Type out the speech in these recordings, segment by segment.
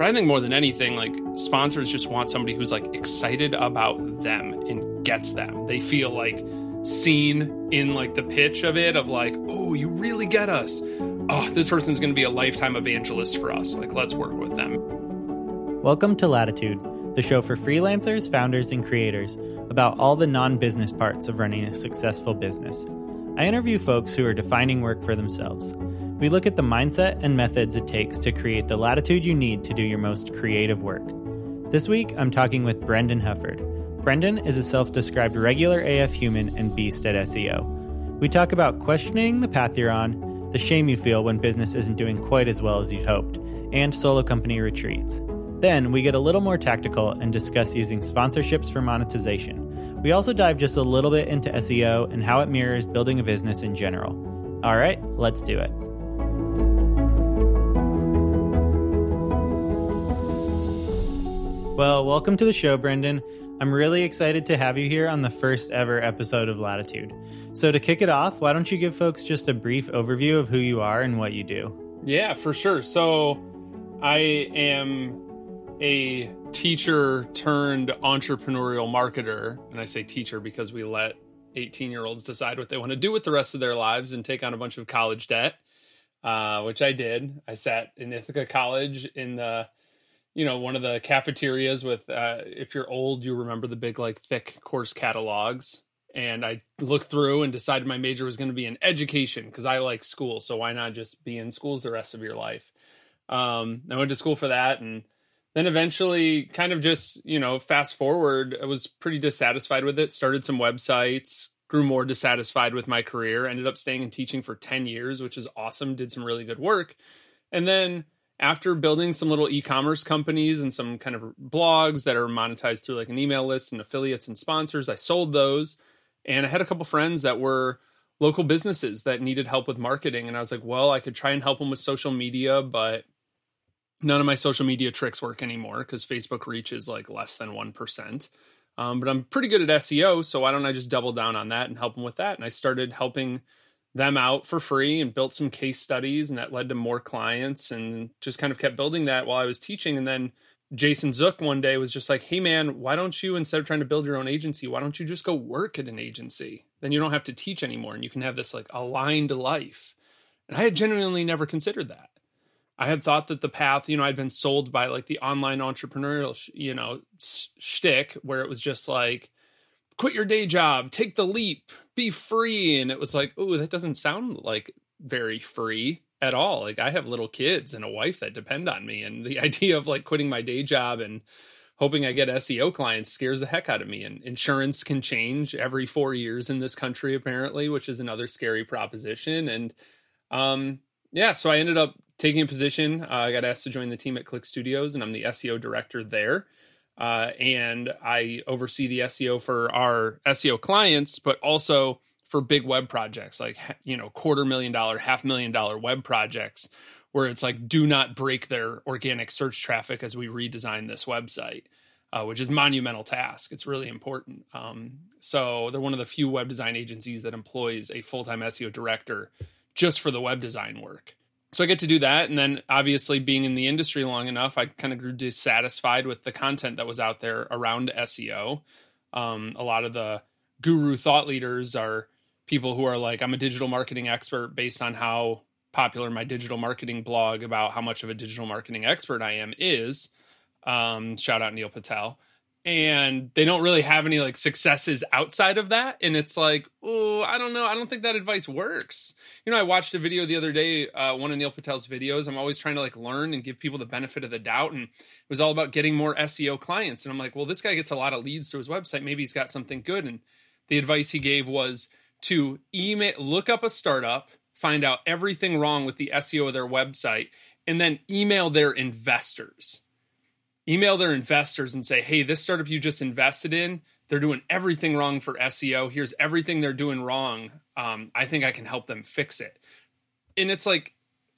But I think more than anything, like sponsors just want somebody who's like excited about them and gets them. They feel like seen in like the pitch of it of like, oh, you really get us. Oh, this person's going to be a lifetime evangelist for us. Like, let's work with them. Welcome to Latitude, the show for freelancers, founders, and creators about all the non business parts of running a successful business. I interview folks who are defining work for themselves. We look at the mindset and methods it takes to create the latitude you need to do your most creative work. This week, I'm talking with Brendan Hufford. Brendan is a self described regular AF human and beast at SEO. We talk about questioning the path you're on, the shame you feel when business isn't doing quite as well as you'd hoped, and solo company retreats. Then we get a little more tactical and discuss using sponsorships for monetization. We also dive just a little bit into SEO and how it mirrors building a business in general. All right, let's do it. Well, welcome to the show, Brendan. I'm really excited to have you here on the first ever episode of Latitude. So, to kick it off, why don't you give folks just a brief overview of who you are and what you do? Yeah, for sure. So, I am a teacher turned entrepreneurial marketer. And I say teacher because we let 18 year olds decide what they want to do with the rest of their lives and take on a bunch of college debt, uh, which I did. I sat in Ithaca College in the you know one of the cafeterias with uh, if you're old you remember the big like thick course catalogs. And i looked through and decided my major was going to be in education because i like school so why not just be in schools the rest of your life? Um, i went to school for that and then eventually kind of just you know fast forward i was pretty dissatisfied with it started some websites grew more dissatisfied with my career ended up staying in teaching for 10 years which is awesome did some really good work. And then after building some little e-commerce companies and some kind of blogs that are monetized through like an email list and affiliates and sponsors, I sold those. And I had a couple friends that were local businesses that needed help with marketing. And I was like, well, I could try and help them with social media, but none of my social media tricks work anymore because Facebook reach is like less than 1%. Um, but I'm pretty good at SEO. So why don't I just double down on that and help them with that? And I started helping them out for free and built some case studies and that led to more clients and just kind of kept building that while I was teaching and then Jason Zook one day was just like, "Hey man, why don't you instead of trying to build your own agency, why don't you just go work at an agency? Then you don't have to teach anymore and you can have this like aligned life." And I had genuinely never considered that. I had thought that the path, you know, I'd been sold by like the online entrepreneurial, you know, shtick where it was just like, quit your day job, take the leap, be free. And it was like, oh, that doesn't sound like very free at all. Like I have little kids and a wife that depend on me. And the idea of like quitting my day job and hoping I get SEO clients scares the heck out of me. And insurance can change every four years in this country, apparently, which is another scary proposition. And um, yeah, so I ended up taking a position. Uh, I got asked to join the team at Clique Studios, and I'm the SEO director there. Uh, and I oversee the SEO for our SEO clients, but also for big web projects like you know quarter million dollar, half million dollar web projects, where it's like do not break their organic search traffic as we redesign this website. Uh, which is monumental task. It's really important. Um, so they're one of the few web design agencies that employs a full time SEO director just for the web design work so I get to do that. And then obviously being in the industry long enough, I kind of grew dissatisfied with the content that was out there around SEO. Um, a lot of the guru thought leaders are people who are like, I'm a digital marketing expert based on how popular my digital marketing blog about how much of a digital marketing expert I am is. Um, shout out Neil Patel and they don't really have any like successes outside of that and it's like oh i don't know. I don't think that advice works. You know i watched a video the other day uh, one of neil patel's videos. I'm always trying to like learn and give people the benefit of the doubt and it was all about getting more seo clients and i'm like well this guy gets a lot of leads to his website. Maybe he's got something good. And the advice he gave was to email look up a startup find out everything wrong with the seo of their website and then email their investors email their investors and say, hey, this startup you just invested in, they're doing everything wrong for SEO. Here's everything they're doing wrong. Um, I think I can help them fix it. And it's like,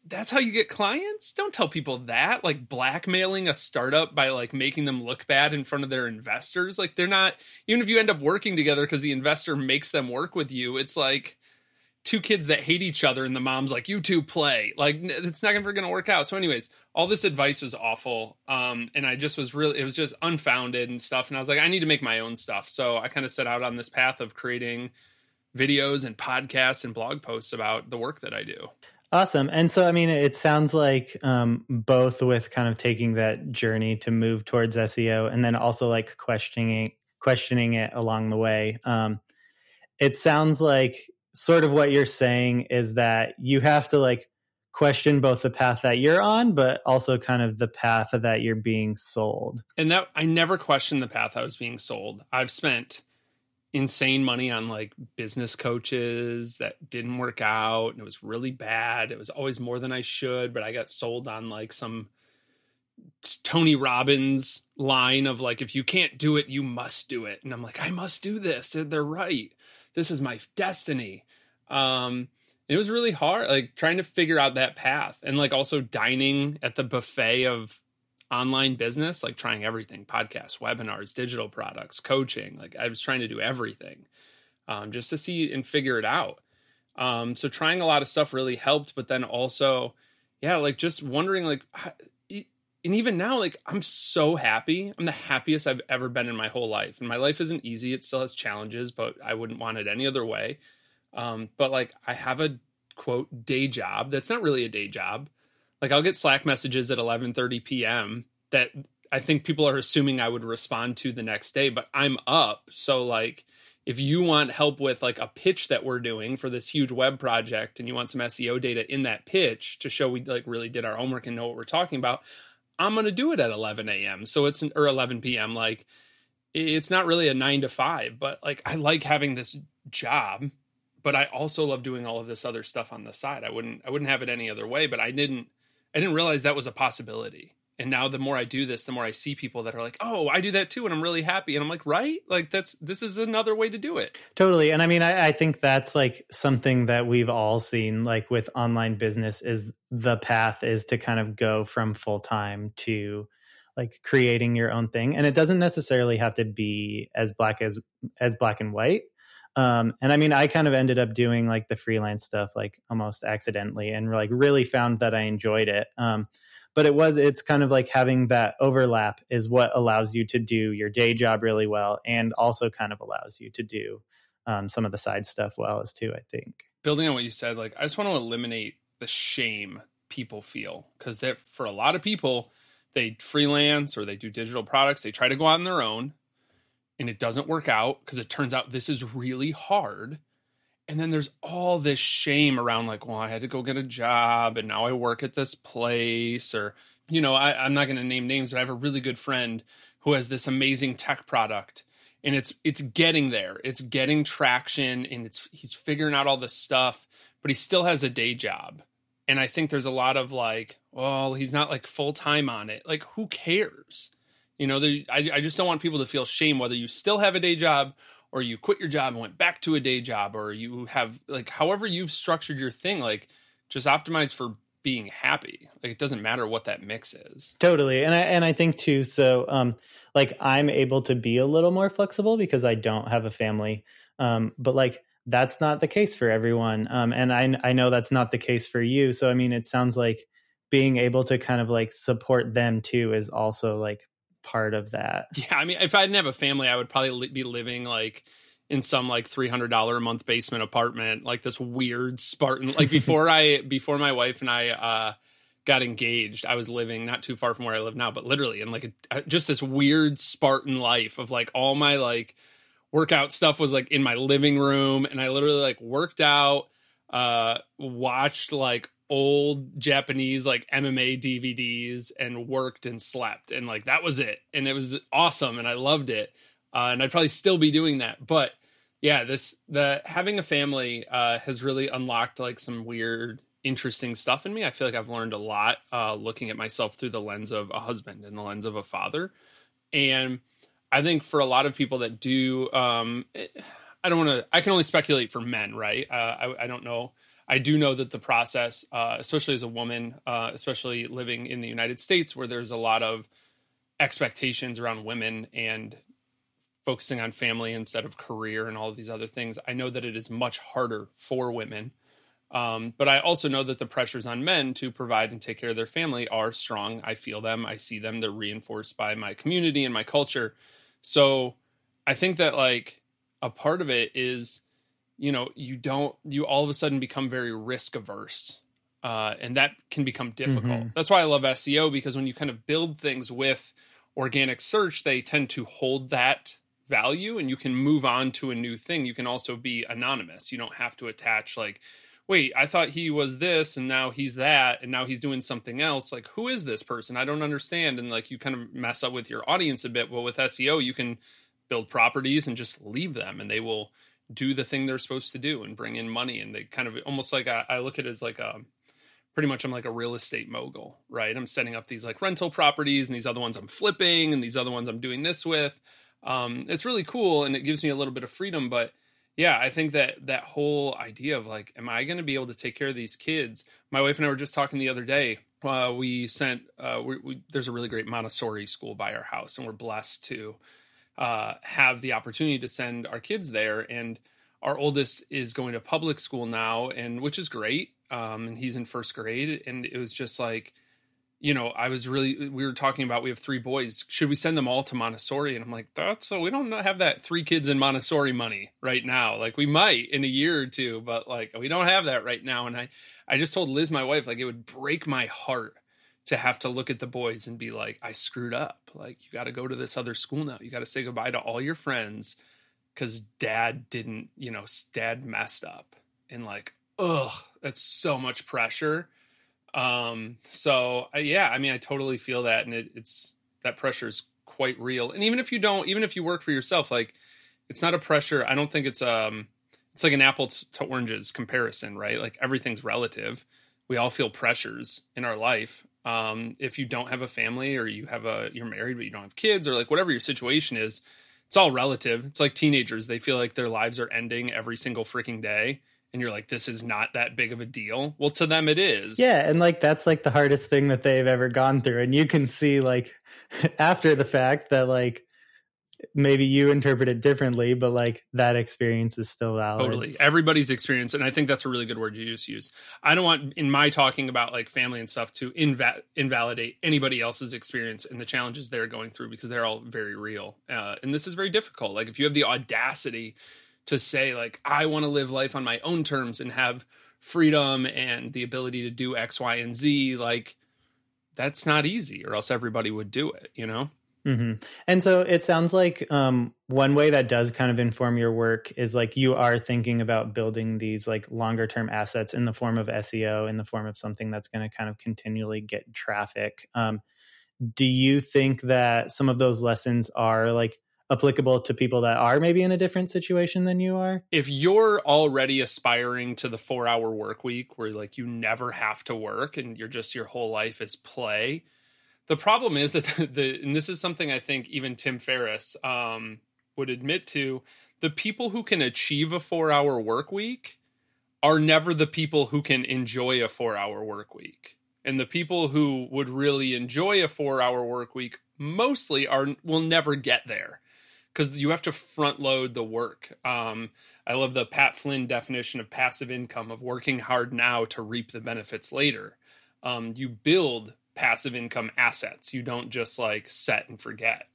that's how you get clients? Don't tell people that. Like blackmailing a startup by like making them look bad in front of their investors. Like they're not, even if you end up working together because the investor makes them work with you, it's like, two kids that hate each other and the mom's like you two play. Like it's not ever going to work out. So anyways all this advice was awful um and i just was really it was just unfounded and stuff and i was like i need to make my own stuff. So i kind of set out on this path of creating videos and podcasts and blog posts about the work that i do. Awesome. And so i mean it sounds like um both with kind of taking that journey to move towards seo and then also like questioning questioning it along the way um it sounds like sort of what you're saying is that you have to like question both the path that you're on but also kind of the path that you're being sold. And that i never questioned the path i was being sold. I've spent insane money on like business coaches that didn't work out and it was really bad. It was always more than i should but i got sold on like some tony robbins line of like if you can't do it you must do it. And i'm like i must do this. And they're right this is my destiny. Um, it was really hard, like trying to figure out that path and like also dining at the buffet of online business, like trying everything podcasts, webinars, digital products, coaching. Like I was trying to do everything um, just to see and figure it out. Um, so trying a lot of stuff really helped, but then also, yeah, like just wondering, like, and even now, like, I'm so happy. I'm the happiest I've ever been in my whole life. And my life isn't easy. It still has challenges, but I wouldn't want it any other way. Um, but like, I have a quote day job that's not really a day job. Like, I'll get Slack messages at 11:30 p.m. that I think people are assuming I would respond to the next day, but I'm up. So like, if you want help with like a pitch that we're doing for this huge web project and you want some SEO data in that pitch to show we like really did our homework and know what we're talking about, I'm going to do it at 11 a.m. So it's an, or 11 p.m. Like it's not really a nine to five, but like I like having this job, but I also love doing all of this other stuff on the side. I wouldn't I wouldn't have it any other way, but I didn't I didn't realize that was a possibility and now the more i do this the more i see people that are like oh i do that too and i'm really happy. And i'm like right? Like that's this is another way to do it. Totally. And i mean I, I, think that's like something that we've all seen like with online business is the path is to kind of go from full time to like creating your own thing. And it doesn't necessarily have to be as black as as black and white. Um and i mean i kind of ended up doing like the freelance stuff like almost accidentally and like really found that i enjoyed it. Um but it was it's kind of like having that overlap is what allows you to do your day job really well and also kind of allows you to do um, some of the side stuff well as too i think. Building on what you said like i just want to eliminate the shame people feel because that for a lot of people they freelance or they do digital products they try to go out on their own and it doesn't work out because it turns out this is really hard and then there's all this shame around like well i had to go get a job and now i work at this place or you know I, i'm not going to name names but i have a really good friend who has this amazing tech product and it's it's getting there. It's getting traction and it's he's figuring out all this stuff but he still has a day job. And i think there's a lot of like well he's not like full time on it. Like who cares? You know I, I just don't want people to feel shame whether you still have a day job or you quit your job and went back to a day job or you have like however you've structured your thing like just optimize for being happy. Like it doesn't matter what that mix is. Totally and i and i think too so um like i'm able to be a little more flexible because i don't have a family um but like that's not the case for everyone um and i i know that's not the case for you so i mean it sounds like being able to kind of like support them too is also like part of that. Yeah, I mean, if I didn't have a family, I would probably be living like in some like three hundred dollar a month basement apartment, like this weird Spartan. Like before I, before my wife and I uh, got engaged, I was living not too far from where I live now, but literally in like a, just this weird Spartan life of like all my like workout stuff was like in my living room, and I literally like worked out, uh, watched like old Japanese like MMA DVDs and worked and slept and like that was it and it was awesome and I loved it uh, and I'd probably still be doing that but yeah this the having a family uh, has really unlocked like some weird interesting stuff in me. I feel like I've learned a lot uh, looking at myself through the lens of a husband and the lens of a father and I think for a lot of people that do um, it, I don't want to I can only speculate for men right? Uh, I, I don't know I do know that the process, uh, especially as a woman, uh, especially living in the United States, where there's a lot of expectations around women and focusing on family instead of career and all of these other things. I know that it is much harder for women. Um, but I also know that the pressures on men to provide and take care of their family are strong. I feel them, I see them, they're reinforced by my community and my culture. So I think that like a part of it is, you know, you don't, you all of a sudden become very risk averse. Uh, and that can become difficult. Mm-hmm. That's why I love SEO because when you kind of build things with organic search, they tend to hold that value and you can move on to a new thing. You can also be anonymous. You don't have to attach like, wait, I thought he was this and now he's that and now he's doing something else. Like, who is this person? I don't understand. And like you kind of mess up with your audience a bit. Well, with SEO, you can build properties and just leave them and they will do the thing they're supposed to do and bring in money. And they kind of almost like I, I look at it as like a pretty much I'm like a real estate mogul, right? I'm setting up these like rental properties and these other ones I'm flipping and these other ones I'm doing this with. Um, it's really cool and it gives me a little bit of freedom, but yeah, I think that that whole idea of like, am I going to be able to take care of these kids? My wife and I were just talking the other day. Uh, we sent uh, we, we, there's a really great Montessori school by our house, and we're blessed to uh, have the opportunity to send our kids there. And our oldest is going to public school now, and which is great. Um, and he's in first grade, and it was just like you know, I was really, we were talking about, we have three boys. Should we send them all to Montessori? And I'm like, that's so we don't have that three kids in Montessori money right now. Like we might in a year or two, but like we don't have that right now. And I, I just told Liz, my wife, like it would break my heart to have to look at the boys and be like, I screwed up. Like you got to go to this other school now. You got to say goodbye to all your friends because dad didn't, you know, dad messed up. And like, ugh, that's so much pressure um, so uh, yeah, I mean, I totally feel that, and it, it's that pressure is quite real. And even if you don't, even if you work for yourself, like it's not a pressure. I don't think it's um, it's like an apples to oranges comparison, right? Like everything's relative. We all feel pressures in our life. Um, if you don't have a family or you have a you're married but you don't have kids or like whatever your situation is, it's all relative. It's like teenagers; they feel like their lives are ending every single freaking day and you're like this is not that big of a deal. Well to them it is. Yeah and like that's like the hardest thing that they've ever gone through. And you can see like after the fact that like maybe you interpret it differently but like that experience is still valid. Totally. Everybody's experience and i think that's a really good word you just use i don't want in my talking about like family and stuff to inva- invalidate anybody else's experience and the challenges they're going through because they're all very real. Uh, and this is very difficult. Like if you have the audacity to say like I want to live life on my own terms and have freedom and the ability to do X, Y, and Z, like that's not easy, or else everybody would do it, you know. Mm-hmm. And so it sounds like um, one way that does kind of inform your work is like you are thinking about building these like longer term assets in the form of SEO, in the form of something that's going to kind of continually get traffic. Um, do you think that some of those lessons are like applicable to people that are maybe in a different situation than you are? If you're already aspiring to the 4-hour work week where like you never have to work and you're just your whole life is play, the problem is that the, the and this is something I think even Tim Ferriss um, would admit to, the people who can achieve a 4-hour work week are never the people who can enjoy a 4-hour work week. And the people who would really enjoy a 4-hour work week mostly are will never get there because you have to front load the work. Um, I love the Pat Flynn definition of passive income of working hard now to reap the benefits later. Um, you build passive income assets. You don't just like set and forget.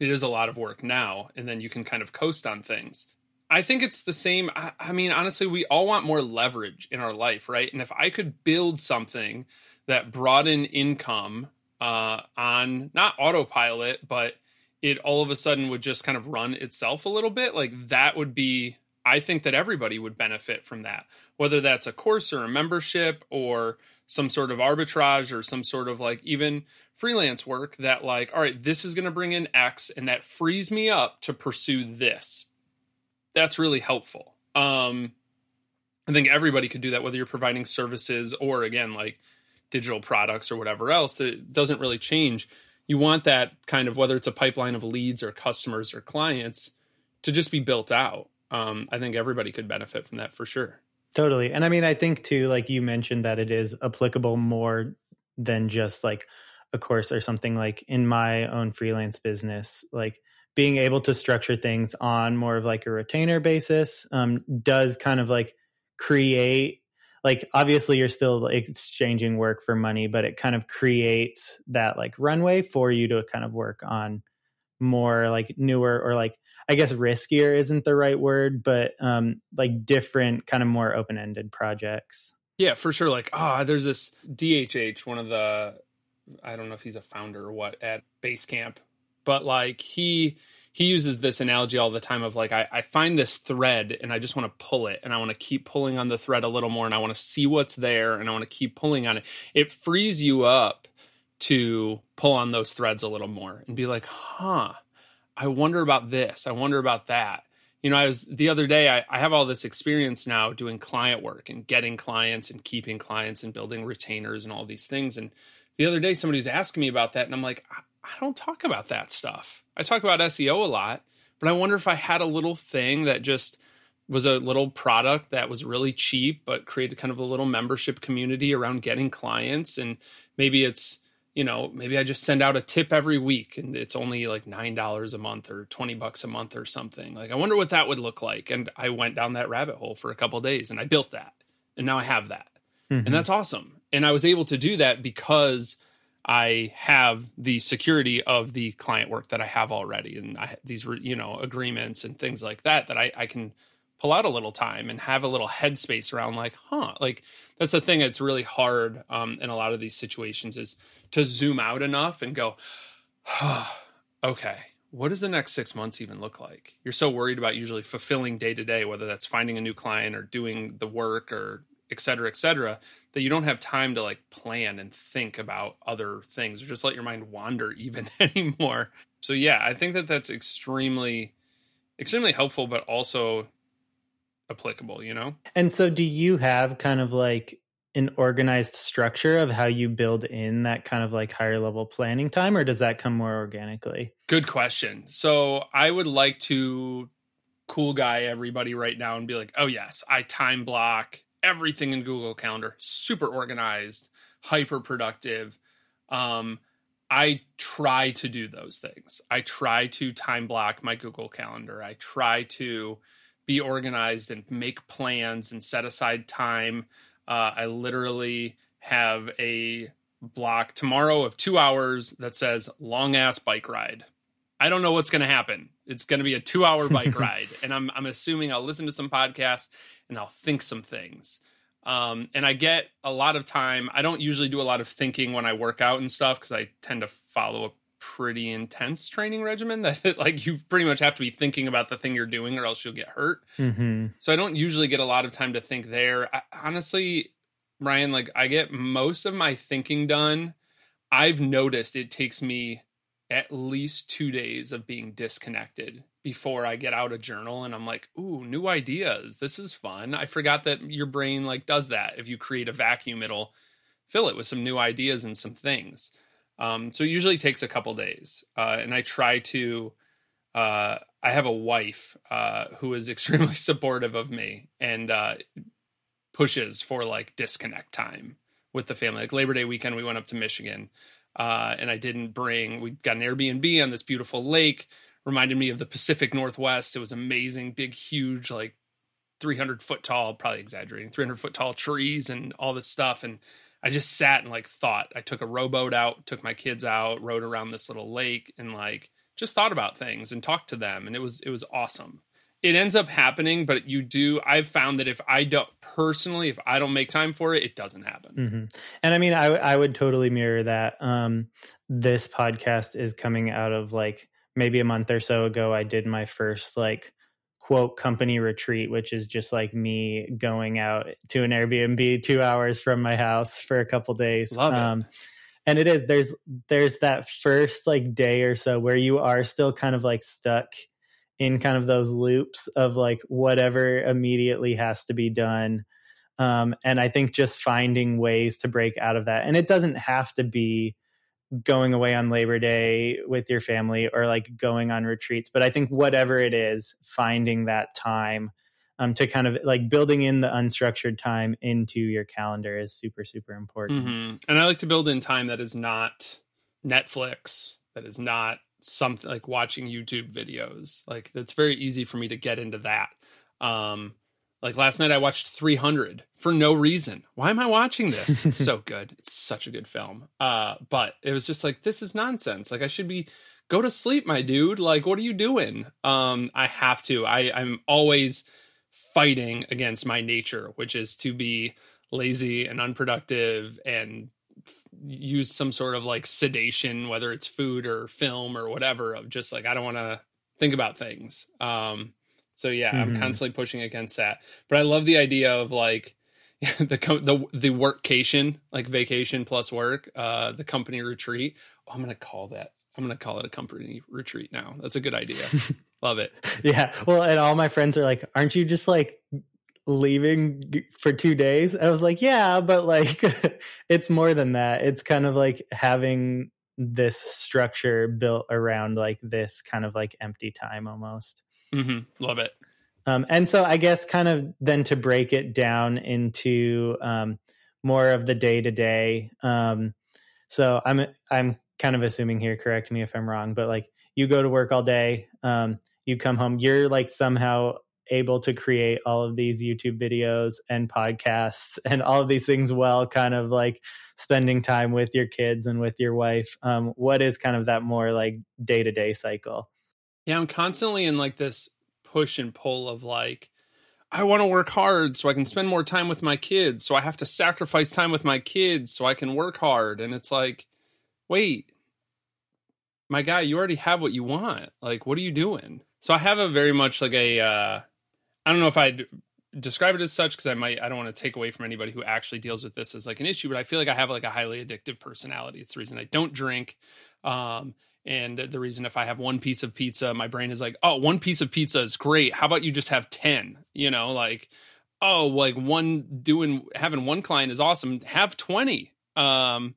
It is a lot of work now, and then you can kind of coast on things. I think it's the same. I, I mean, honestly, we all want more leverage in our life, right? And if I could build something that brought in income uh, on not autopilot, but it all of a sudden would just kind of run itself a little bit, like that would be I think that everybody would benefit from that. Whether that's a course or a membership or some sort of arbitrage or some sort of like even freelance work that like all right, this is going to bring in X and that frees me up to pursue this. That's really helpful. Um I think everybody could do that whether you're providing services or again like digital products or whatever else that doesn't really change you want that kind of whether it's a pipeline of leads or customers or clients to just be built out. Um, I think everybody could benefit from that for sure. Totally. And I mean, I think too, like you mentioned, that it is applicable more than just like a course or something like in my own freelance business. Like being able to structure things on more of like a retainer basis um, does kind of like create like obviously you're still exchanging work for money but it kind of creates that like runway for you to kind of work on more like newer or like i guess riskier isn't the right word but um like different kind of more open-ended projects yeah for sure like ah oh, there's this dhh one of the i don't know if he's a founder or what at basecamp but like he he uses this analogy all the time of like I, I find this thread and I just want to pull it and I want to keep pulling on the thread a little more and I want to see what's there and I want to keep pulling on it. It frees you up to pull on those threads a little more and be like, huh, I wonder about this. I wonder about that. You know, I was the other day, I, I have all this experience now doing client work and getting clients and keeping clients and building retainers and all these things. And the other day, somebody was asking me about that. And I'm like, I, I don't talk about that stuff I talk about SEO a lot, but I wonder if I had a little thing that just was a little product that was really cheap, but created kind of a little membership community around getting clients. And maybe it's, you know, maybe I just send out a tip every week and it's only like $9 a month or 20 bucks a month or something. Like, I wonder what that would look like. And I went down that rabbit hole for a couple days and I built that. And now I have that. Mm-hmm. And that's awesome. And I was able to do that because I have the security of the client work that I have already, and I, these you know agreements and things like that that I, I can pull out a little time and have a little headspace around like huh like that's the thing that's really hard um, in a lot of these situations is to zoom out enough and go huh, okay what does the next six months even look like you're so worried about usually fulfilling day to day whether that's finding a new client or doing the work or et cetera et cetera that you don't have time to like plan and think about other things or just let your mind wander even anymore. So yeah, I think that that's extremely extremely helpful but also applicable, you know? And so do you have kind of like an organized structure of how you build in that kind of like higher level planning time or does that come more organically? Good question. So I would like to cool guy everybody right now and be like, "Oh yes, I time block everything in Google Calendar, super organized, hyper productive. Um, I try to do those things. I try to time block my Google Calendar. I try to be organized and make plans and set aside time. Uh, I literally have a block tomorrow of two hours that says long ass bike ride. I don't know what's going to happen. It's going to be a two hour bike ride. And I'm, I'm assuming I'll listen to some podcasts and I'll think some things. Um, and I get a lot of time. I don't usually do a lot of thinking when I work out and stuff because I tend to follow a pretty intense training regimen that like you pretty much have to be thinking about the thing you're doing or else you'll get hurt. Mm-hmm. So I don't usually get a lot of time to think there. I, honestly, Ryan, like I get most of my thinking done. I've noticed it takes me at least two days of being disconnected before I get out a journal and I'm like, ooh, new ideas. This is fun. I forgot that your brain like does that. If you create a vacuum, it'll fill it with some new ideas and some things. Um, so it usually takes a couple days. Uh, and I try to uh, I have a wife uh, who is extremely supportive of me and uh, pushes for like disconnect time with the family. Like Labor Day weekend, we went up to Michigan uh, and I didn't bring. We got an Airbnb on this beautiful lake. Reminded me of the Pacific Northwest. It was amazing, big, huge, like 300 foot tall, probably exaggerating, 300 foot tall trees and all this stuff. And I just sat and like thought. I took a rowboat out, took my kids out, rode around this little lake, and like just thought about things and talked to them. And it was it was awesome it ends up happening, but you do. I've found that if I don't personally, if I don't make time for it, it doesn't happen. Mm-hmm. And I mean, I I would totally mirror that. Um, this podcast is coming out of like maybe a month or so ago. I did my first like quote company retreat, which is just like me going out to an Airbnb two hours from my house for a couple days. Love um, it. And it is there's there's that first like day or so where you are still kind of like stuck in kind of those loops of like whatever immediately has to be done. Um, and I think just finding ways to break out of that. And it doesn't have to be going away on Labor Day with your family or like going on retreats, but I think whatever it is, finding that time um, to kind of like building in the unstructured time into your calendar is super, super important. Mm-hmm. And I like to build in time that is not Netflix, that is not something like watching YouTube videos. Like that's very easy for me to get into that. Um, like last night I watched 300 for no reason. Why am I watching this? It's so good. It's such a good film. Uh, but it was just like this is nonsense. Like I should be go to sleep, my dude. Like what are you doing? Um, I have to. I I'm always fighting against my nature, which is to be lazy and unproductive and use some sort of like sedation, whether it's food or film or whatever, of just like I don't want to think about things. Um, so yeah, mm-hmm. I'm constantly pushing against that. But I love the idea of like the the the workcation, like vacation plus work, uh, the company retreat. Oh, I'm gonna call that. I'm gonna call it a company retreat now. That's a good idea. love it. Yeah. Well, and all my friends are like, "Aren't you just like leaving for two days. I was like, yeah, but like it's more than that. It's kind of like having this structure built around like this kind of like empty time almost. Mm-hmm. Love it. Um, and so I guess kind of then to break it down into um, more of the day to day. So I'm I'm kind of assuming here. Correct me if I'm wrong, but like you go to work all day. Um, you come home. You're like somehow able to create all of these YouTube videos and podcasts and all of these things while kind of like spending time with your kids and with your wife. Um, what is kind of that more like day to day cycle? Yeah, I'm constantly in like this push and pull of like, I want to work hard so I can spend more time with my kids. So I have to sacrifice time with my kids so I can work hard. And it's like, wait, my guy, you already have what you want. Like, what are you doing? So I have a very much like a uh, I don't know if I'd describe it as such because I might I don't want to take away from anybody who actually deals with this as like an issue, but I feel like I have like a highly addictive personality. It's the reason I don't drink. Um, and the reason if I have one piece of pizza, my brain is like, oh, one piece of pizza is great. How about you just have 10? You know, like, oh, like one doing having one client is awesome. Have 20. Um,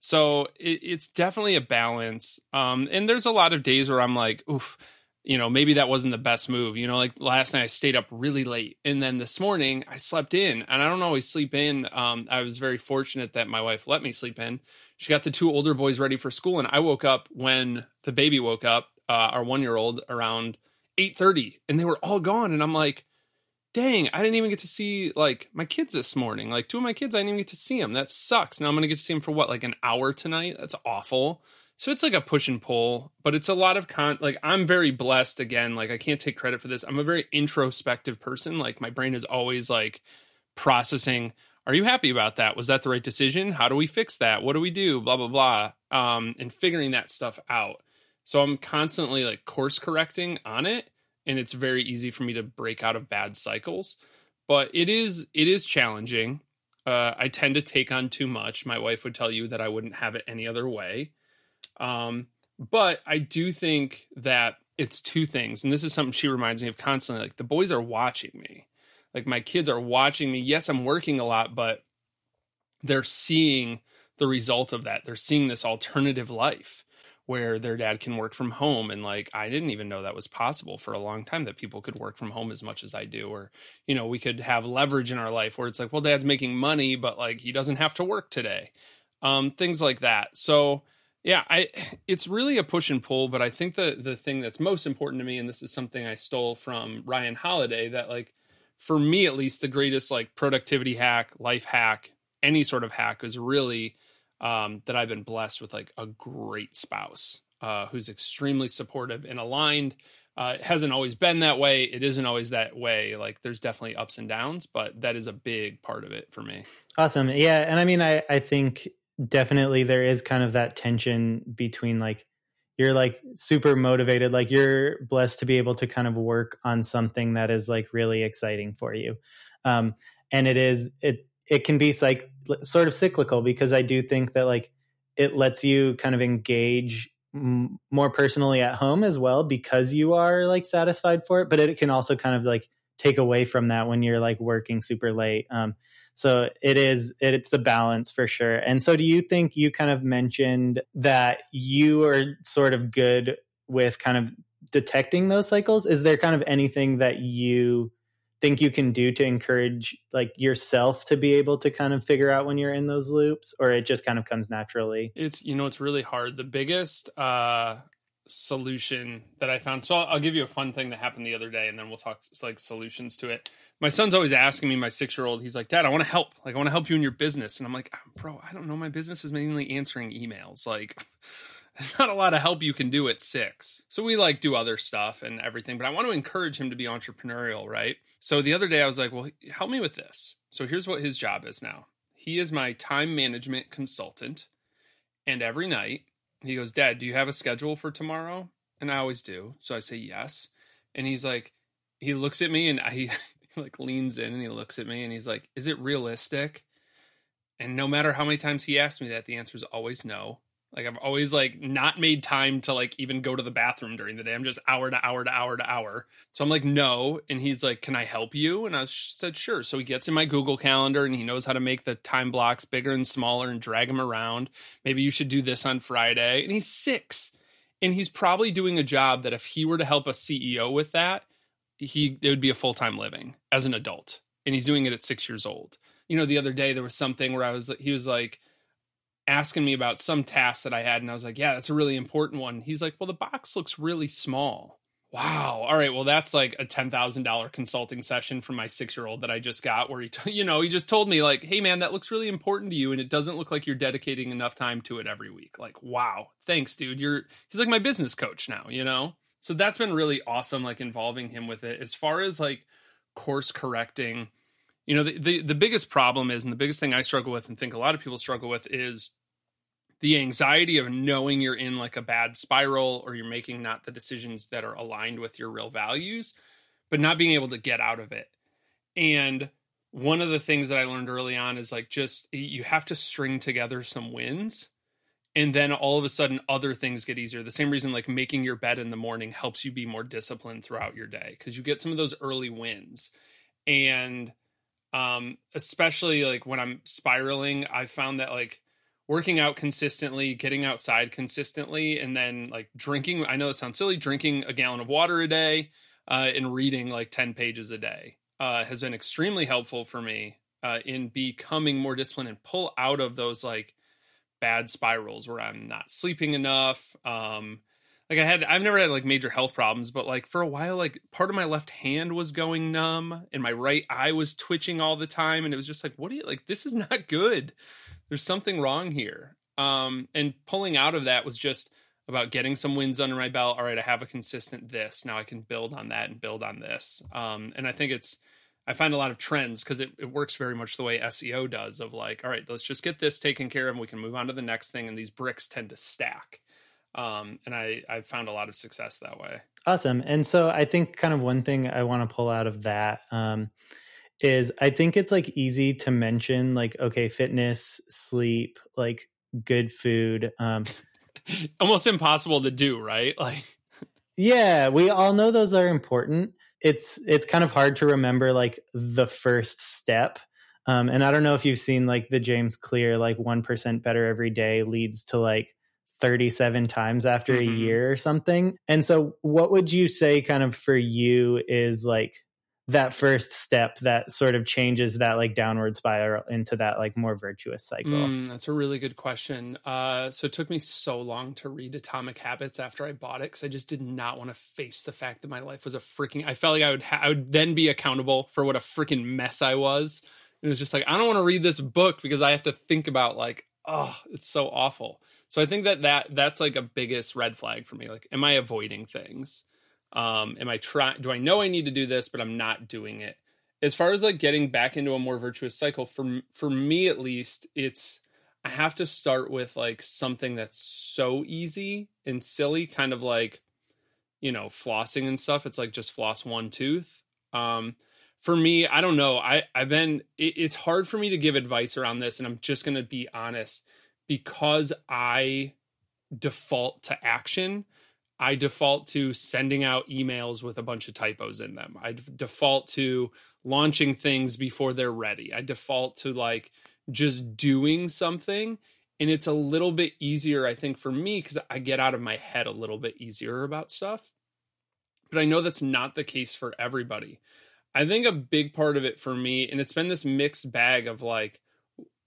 so it, it's definitely a balance. Um, and there's a lot of days where I'm like, oof, you know, maybe that wasn't the best move. You know, like last night I stayed up really late and then this morning I slept in and I don't always sleep in. Um, I was very fortunate that my wife let me sleep in. She got the two older boys ready for school and I woke up when the baby woke up, uh, our one year old around 8.30 and they were all gone. And I'm like, dang, I didn't even get to see like my kids this morning. Like two of my kids, I didn't even get to see them. That sucks. Now I'm to get to see them for what, like an hour tonight? That's awful so it's like a push and pull but it's a lot of con like i'm very blessed again like i can't take credit for this i'm a very introspective person like my brain is always like processing are you happy about that? Was that the right decision? How do we fix that? What do we do? Blah blah blah. Um and figuring that stuff out. So i'm constantly like course correcting on it and it's very easy for me to break out of bad cycles. But it is it is challenging. Uh, i tend to take on too much. My wife would tell you that i wouldn't have it any other way. Um, but I do think that it's two things, and this is something she reminds me of constantly. Like the boys are watching me, like my kids are watching me. Yes, I'm working a lot, but they're seeing the result of that. They're seeing this alternative life where their dad can work from home and like I didn't even know that was possible for a long time that people could work from home as much as I do or you know we could have leverage in our life where it's like well dad's making money but like he doesn't have to work today um things like that so yeah, I it's really a push and pull, but I think the the thing that's most important to me, and this is something I stole from Ryan Holiday, that like for me at least, the greatest like productivity hack, life hack, any sort of hack is really um, that I've been blessed with like a great spouse uh, who's extremely supportive and aligned. Uh, it hasn't always been that way. It isn't always that way. Like there's definitely ups and downs, but that is a big part of it for me. Awesome. Yeah. And I mean, I, I think definitely there is kind of that tension between like you're like super motivated like you're blessed to be able to kind of work on something that is like really exciting for you. Um and it is it it can be like sort of cyclical because i do think that like it lets you kind of engage m- more personally at home as well because you are like satisfied for it but it can also kind of like take away from that when you're like working super late. Um so it is it's a balance for sure. And so do you think you kind of mentioned that you are sort of good with kind of detecting those cycles? Is there kind of anything that you think you can do to encourage like yourself to be able to kind of figure out when you're in those loops or it just kind of comes naturally? It's you know it's really hard. The biggest uh solution that I found. So I'll, I'll, give you a fun thing that happened the other day, and then we'll talk like solutions to it. My son's always asking me, my six year old, he's like, "Dad, I want to help. Like, I want to help you in your business." And I'm like, ah, "Bro, I don't know. My business is mainly answering emails. Like." not a lot of help you can do at six. So we like do other stuff and everything, but I want to encourage him to be entrepreneurial, right? So the other day I was like, well, help me with this. So here's what his job is now. He is my time management consultant. And every night he goes, Dad, do you have a schedule for tomorrow? And I always do. So I say yes. And he's like, he looks at me and I, he like leans in and he looks at me and he's like, Is it realistic? And no matter how many times he asks me that, the answer is always no. Like I've always like not made time to like even go to the bathroom during the day. I'm just hour to hour to hour to hour. So I'm like, no. And he's like, can I help you? And I said, sure. So he gets in my Google calendar and he knows how to make the time blocks bigger and smaller and drag them around. Maybe you should do this on Friday. And he's six. And he's probably doing a job that if he were to help a CEO with that, he it would be a full-time living as an adult. And he's doing it at six years old. You know, the other day there was something where I was he was like, asking me about some task that I had, and I was like, "Yeah, that's a really important one." He's like, "Well, the box looks really small." Wow. All right. Well, that's like a ten thousand dollar consulting session from my six year old that I just got, where he, t- you know, he just told me like, "Hey, man, that looks really important to you, and it doesn't look like you're dedicating enough time to it every week." Like, wow, thanks, dude. You're he's like my business coach now, you know. So that's been really awesome, like involving him with it. As far as like course correcting, you know, the, the the biggest problem is, and the biggest thing I struggle with, and think a lot of people struggle with, is the anxiety of knowing you're in like a bad spiral or you're making not the decisions that are aligned with your real values, but not being able to get out of it. And one of the things that I learned early on is like just you have to string together some wins and then all of a sudden other things get easier. The same reason like making your bed in the morning helps you be more disciplined throughout your day because you get some of those early wins. And um especially like when I'm spiraling, I found that like working out consistently, getting outside consistently, and then like drinking. I know it sounds silly, drinking a gallon of water a day uh, and reading like 10 pages a day uh, has been extremely helpful for me uh, in becoming more disciplined and pull out of those like bad spirals where I'm not sleeping enough. Um, like I had, I've never had like major health problems, but like for a while, like part of my left hand was going numb and my right eye was twitching all the time. And it was just like, what do you like? This is not good there's something wrong here. Um, and pulling out of that was just about getting some wins under my belt. All right, I have a consistent this. Now I can build on that and build on this. Um, and I think it's, I find a lot of trends because it, it works very much the way SEO does of like, all right, let's just get this taken care of and we can move on to the next thing. And these bricks tend to stack. Um, and I, I've found a lot of success that way. Awesome. And so I think kind of one thing I want to pull out of that, um, is I think it's like easy to mention like okay, fitness, sleep, like good food. Um almost impossible to do, right? Like Yeah, we all know those are important. It's it's kind of hard to remember like the first step. Um and I don't know if you've seen like the James Clear like 1% better every day leads to like 37 times after mm-hmm. a year or something. And so what would you say kind of for you is like that first step that sort of changes that like downward spiral into that like more virtuous cycle? Mm, that's a really good question. Uh, so it took me so long to read Atomic Habits after I bought it because I just did not want to face the fact that my life was a freaking. I felt like I would ha- I would then be accountable for what a freaking mess I was. It was just like I don't want to read this book because I have to think about like oh it's so awful. So I think that that that's like a biggest red flag for me. Like, am I avoiding things? Um am i trying do i know i need to do this but i'm not doing it? As far as like getting back into a more virtuous cycle for for me at least it's i have to start with like something that's so easy and silly kind of like you know flossing and stuff. It's like just floss one tooth. Um for me i don't know. I i've been it, it's hard for me to give advice around this and i'm just going to be honest. Because i default to action I default to sending out emails with a bunch of typos in them. I default to launching things before they're ready. I default to like just doing something. And it's a little bit easier, I think, for me because I get out of my head a little bit easier about stuff. But I know that's not the case for everybody. I think a big part of it for me, and it's been this mixed bag of like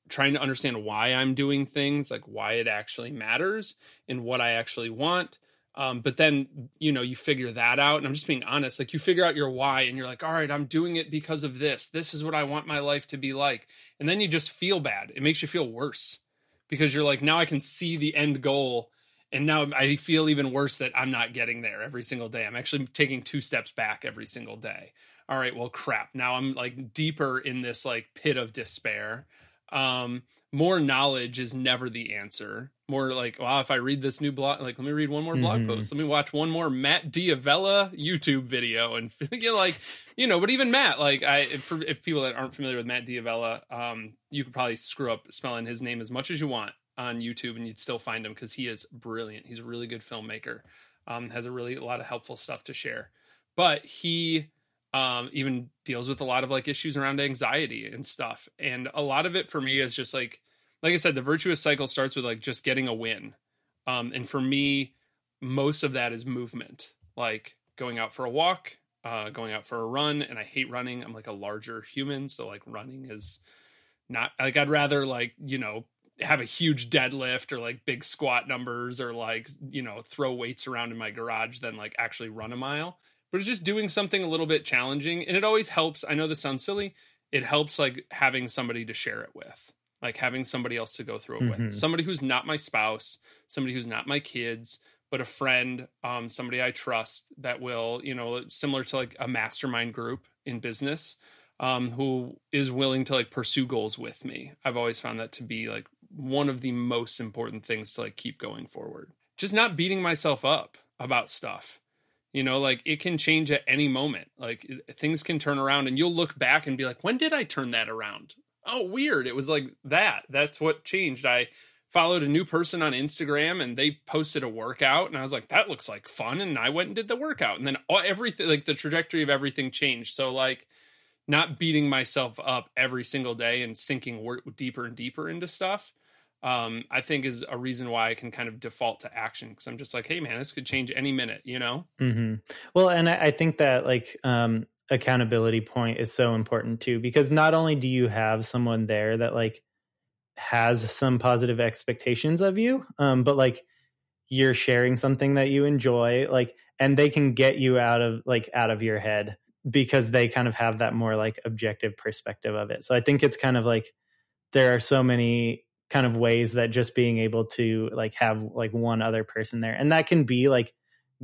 trying to understand why I'm doing things, like why it actually matters and what I actually want Um, but then, you know, you figure that out. And I'm just being honest. Like, you figure out your why and you're like, all right, I'm doing it because of this. This is what I want my life to be like. And then you just feel bad. It makes you feel worse because you're like, now I can see the end goal. And now I feel even worse that I'm not getting there every single day. I'm actually taking two steps back every single day. All right, well, crap. Now I'm like deeper in this like pit of despair. Um, more knowledge is never the answer. More like, wow, if I read this new blog, like, let me read one more blog mm-hmm. post. Let me watch one more Matt D'Avella YouTube video, and you like, you know. But even Matt, like, I if, if people that aren't familiar with Matt D'Avella, um, you could probably screw up spelling his name as much as you want on YouTube, and you'd still find him because he is brilliant. He's a really good filmmaker. Um, has a really a lot of helpful stuff to share. But he um, even deals with a lot of like issues around anxiety and stuff. And a lot of it for me is just like, like I said, the virtuous cycle starts with like just getting a win. Um, and for me, most of that is movement, like going out for a walk, uh, going out for a run. And I hate running. I'm like a larger human. So like running is not like, I'd rather like, you know, have a huge deadlift or like big squat numbers or like, you know, throw weights around in my garage than like actually run a mile but it's just doing something a little bit challenging and it always helps i know this sounds silly it helps like having somebody to share it with like having somebody else to go through it mm-hmm. with somebody who's not my spouse somebody who's not my kids but a friend um, somebody i trust that will you know similar to like a mastermind group in business um, who is willing to like pursue goals with me. I've always found that to be like one of the most important things to like keep going forward. Just not beating myself up about stuff. You know like it can change at any moment. Like things can turn around and you'll look back and be like when did i turn that around oh weird. It was like that. That's what changed. I followed a new person on instagram and they posted a workout and i was like that looks like fun and i went and did the workout. And then everything like the trajectory of everything changed. So like not beating myself up every single day and sinking deeper and deeper into stuff um, I think is a reason why I can kind of default to action because I'm just like, hey man, this could change any minute, you know? Mm-hmm. Well, and I, I, think that like um, accountability point is so important too because not only do you have someone there that like has some positive expectations of you, um, but like you're sharing something that you enjoy, like, and they can get you out of like out of your head because they kind of have that more like objective perspective of it. So I think it's kind of like there are so many kind of ways that just being able to like have like one other person there and that can be like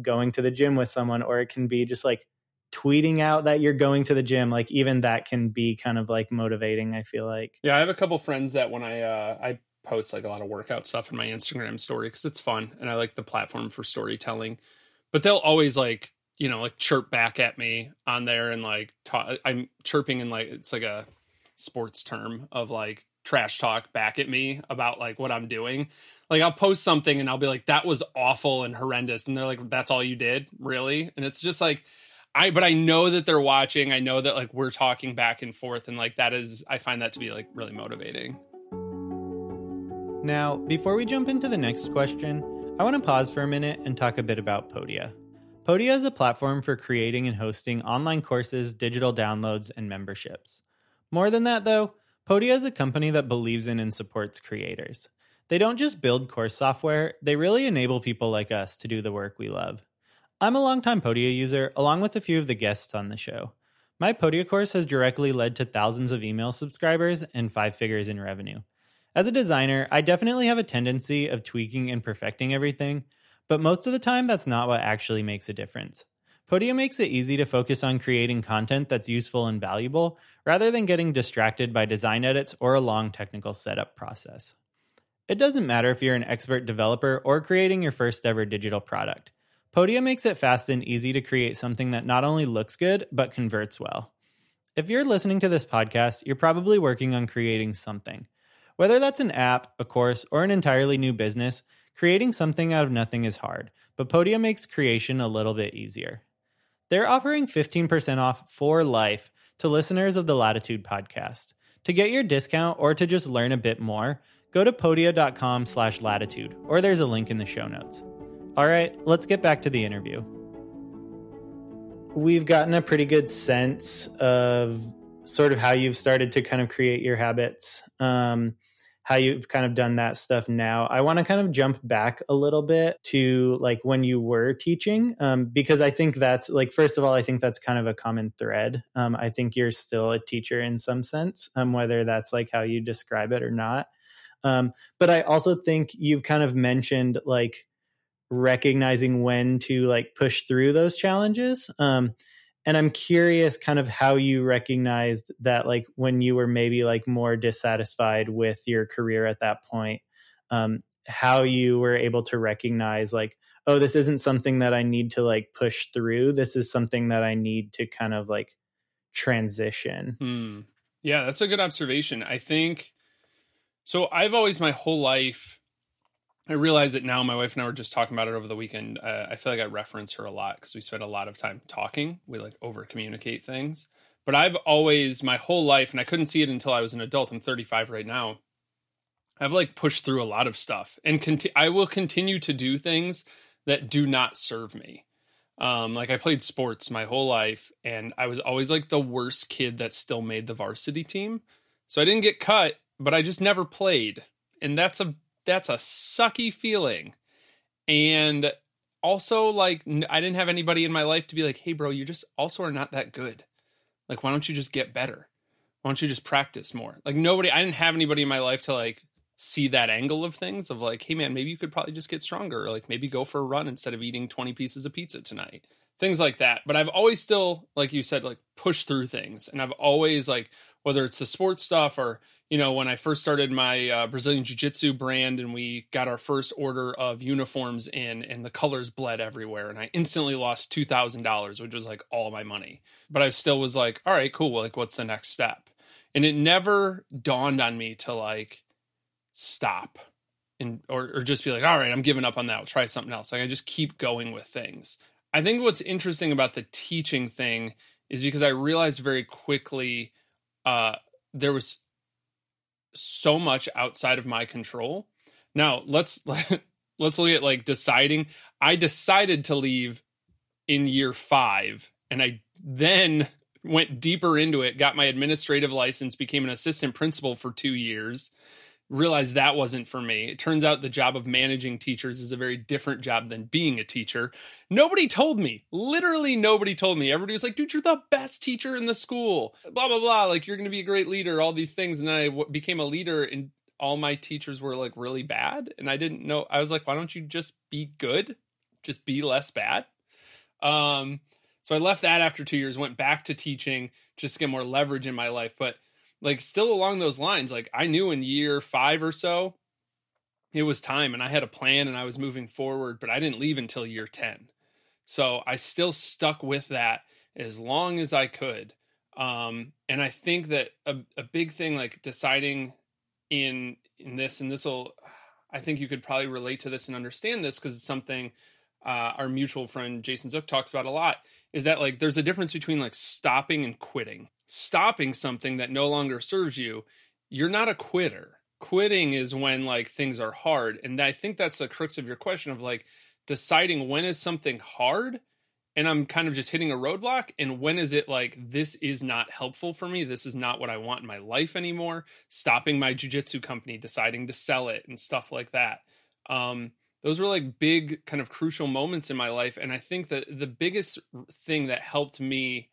going to the gym with someone or it can be just like tweeting out that you're going to the gym like even that can be kind of like motivating i feel like yeah i have a couple friends that when i uh i post like a lot of workout stuff in my instagram story because it's fun and i like the platform for storytelling but they'll always like you know like chirp back at me on there and like talk i'm chirping in like it's like a sports term of like trash talk back at me about like what I'm doing. Like I'll post something and I'll be like, that was awful and horrendous. And they're like, that's all you did? Really? And it's just like, I, but I know that they're watching. I know that like we're talking back and forth. And like that is, I find that to be like really motivating. Now, before we jump into the next question, I want to pause for a minute and talk a bit about Podia. Podia is a platform for creating and hosting online courses, digital downloads, and memberships. More than that, though, Podia is a company that believes in and supports creators. They don't just build course software, they really enable people like us to do the work we love. I'm a longtime Podia user, along with a few of the guests on the show. My Podia course has directly led to thousands of email subscribers and five figures in revenue. As a designer, I definitely have a tendency of tweaking and perfecting everything, but most of the time that's not what actually makes a difference. Podia makes it easy to focus on creating content that's useful and valuable rather than getting distracted by design edits or a long technical setup process. It doesn't matter if you're an expert developer or creating your first ever digital product. Podia makes it fast and easy to create something that not only looks good, but converts well. If you're listening to this podcast, you're probably working on creating something. Whether that's an app, a course, or an entirely new business, creating something out of nothing is hard, but Podia makes creation a little bit easier. They're offering 15% off for life to listeners of the Latitude podcast. To get your discount or to just learn a bit more, go to podia.com slash latitude, or there's a link in the show notes. All right, let's get back to the interview. We've gotten a pretty good sense of sort of how you've started to kind of create your habits. Um, how you've kind of done that stuff now. I want to kind of jump back a little bit to like when you were teaching, um, because I think that's like, first of all, I think that's kind of a common thread. Um, I think you're still a teacher in some sense, um, whether that's like how you describe it or not. Um, but I also think you've kind of mentioned like recognizing when to like push through those challenges. Um, and i'm curious kind of how you recognized that like when you were maybe like more dissatisfied with your career at that point um, how you were able to recognize like oh this isn't something that i need to like push through this is something that i need to kind of like transition hmm. yeah that's a good observation i think so i've always my whole life I realize that now. My wife and I were just talking about it over the weekend. Uh, I feel like I reference her a lot because we spend a lot of time talking. We like over communicate things. But I've always, my whole life, and I couldn't see it until I was an adult. I'm 35 right now. I've like pushed through a lot of stuff, and conti- I will continue to do things that do not serve me. Um, like I played sports my whole life, and I was always like the worst kid that still made the varsity team. So I didn't get cut, but I just never played, and that's a that's a sucky feeling. And also, like, I didn't have anybody in my life to be like, hey, bro, you just also are not that good. Like, why don't you just get better? Why don't you just practice more? Like, nobody, I didn't have anybody in my life to like see that angle of things of like, hey, man, maybe you could probably just get stronger. Or like, maybe go for a run instead of eating 20 pieces of pizza tonight. Things like that. But I've always still, like you said, like push through things. And I've always like, whether it's the sports stuff or you know, when I first started my uh, Brazilian Jiu Jitsu brand and we got our first order of uniforms in and the colors bled everywhere. And I instantly lost $2,000, which was like all my money. But I still was like, all right, cool. Like, what's the next step? And it never dawned on me to like stop and or, or just be like, all right, I'm giving up on that. I'll try something else. Like, I just keep going with things. I think what's interesting about the teaching thing is because I realized very quickly uh, there was so much outside of my control. Now, let's let's look at like deciding. I decided to leave in year 5 and I then went deeper into it, got my administrative license, became an assistant principal for 2 years realized that wasn't for me. It turns out the job of managing teachers is a very different job than being a teacher. Nobody told me. Literally nobody told me. Everybody was like, dude, you're the best teacher in the school. Blah, blah, blah. Like, you're going to be a great leader, all these things. And then I w- became a leader, and all my teachers were like really bad. And I didn't know. I was like, why don't you just be good? Just be less bad. Um, so I left that after two years, went back to teaching just to get more leverage in my life. But like still along those lines like i knew in year five or so it was time and i had a plan and i was moving forward but i didn't leave until year 10 so i still stuck with that as long as i could. Um, and i think that a, a big thing like deciding in in this and this will i think you could probably relate to this and understand this because it's something uh, our mutual friend jason zook talks about a lot is that like there's a difference between like stopping and quitting stopping something that no longer serves you, you're not a quitter. Quitting is when like things are hard. And I think that's the crux of your question of like deciding when is something hard and I'm kind of just hitting a roadblock and when is it like this is not helpful for me, this is not what I want in my life anymore, stopping my jujitsu company, deciding to sell it and stuff like that. Um those were like big kind of crucial moments in my life and I think that the biggest thing that helped me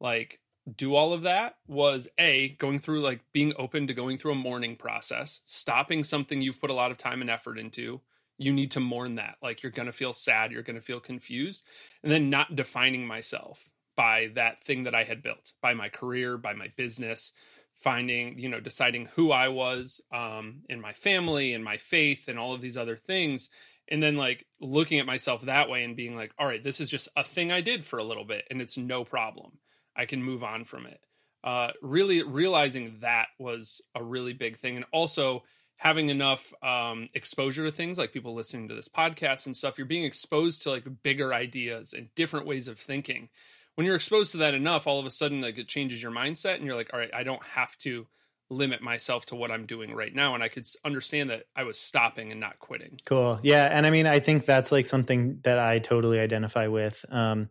like do all of that was a going through like being open to going through a mourning process, stopping something you've put a lot of time and effort into. You need to mourn that. Like you're going to feel sad, you're going to feel confused, and then not defining myself by that thing that I had built, by my career, by my business, finding, you know, deciding who I was um in my family and my faith and all of these other things and then like looking at myself that way and being like all right this is just a thing i did for a little bit and it's no problem I can move on from it. Uh, really realizing that was a really big thing, and also having enough um, exposure to things like people listening to this podcast and stuff. You're being exposed to like bigger ideas and different ways of thinking. When you're exposed to that enough, all of a sudden, like it changes your mindset, and you're like, all right, I don't have to limit myself to what I'm doing right now. And I could understand that I was stopping and not quitting. Cool. Yeah. And I mean, I think that's like something that I totally identify with. Um,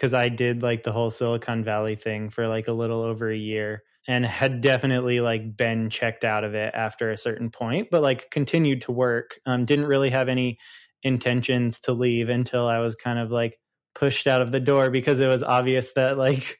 because I did like the whole Silicon Valley thing for like a little over a year. and had definitely like been checked out of it after a certain point, but like continued to work. Um, didn't really have any intentions to leave until I was kind of like pushed out of the door because it was obvious that like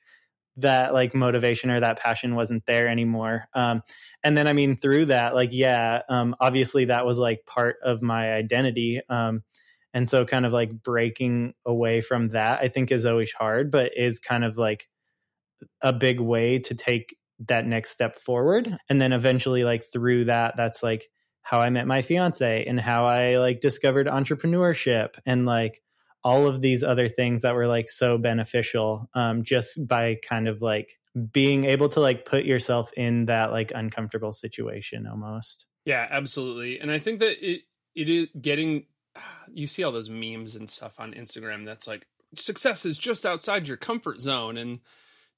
that like motivation or that passion wasn't there anymore. Um, and then I mean through that, like yeah, um, obviously that was like part of my identity. Um, and so kind of like breaking away from that, I think is always hard, but is kind of like a big way to take that next step forward. And then eventually like through that, that's like how I met my fiance and how I like discovered entrepreneurship and like all of these other things that were like so beneficial um, just by kind of like being able to like put yourself in that like uncomfortable situation almost. Yeah, absolutely. And I think that it it is getting you see all those memes and stuff on Instagram that's like success is just outside your comfort zone. And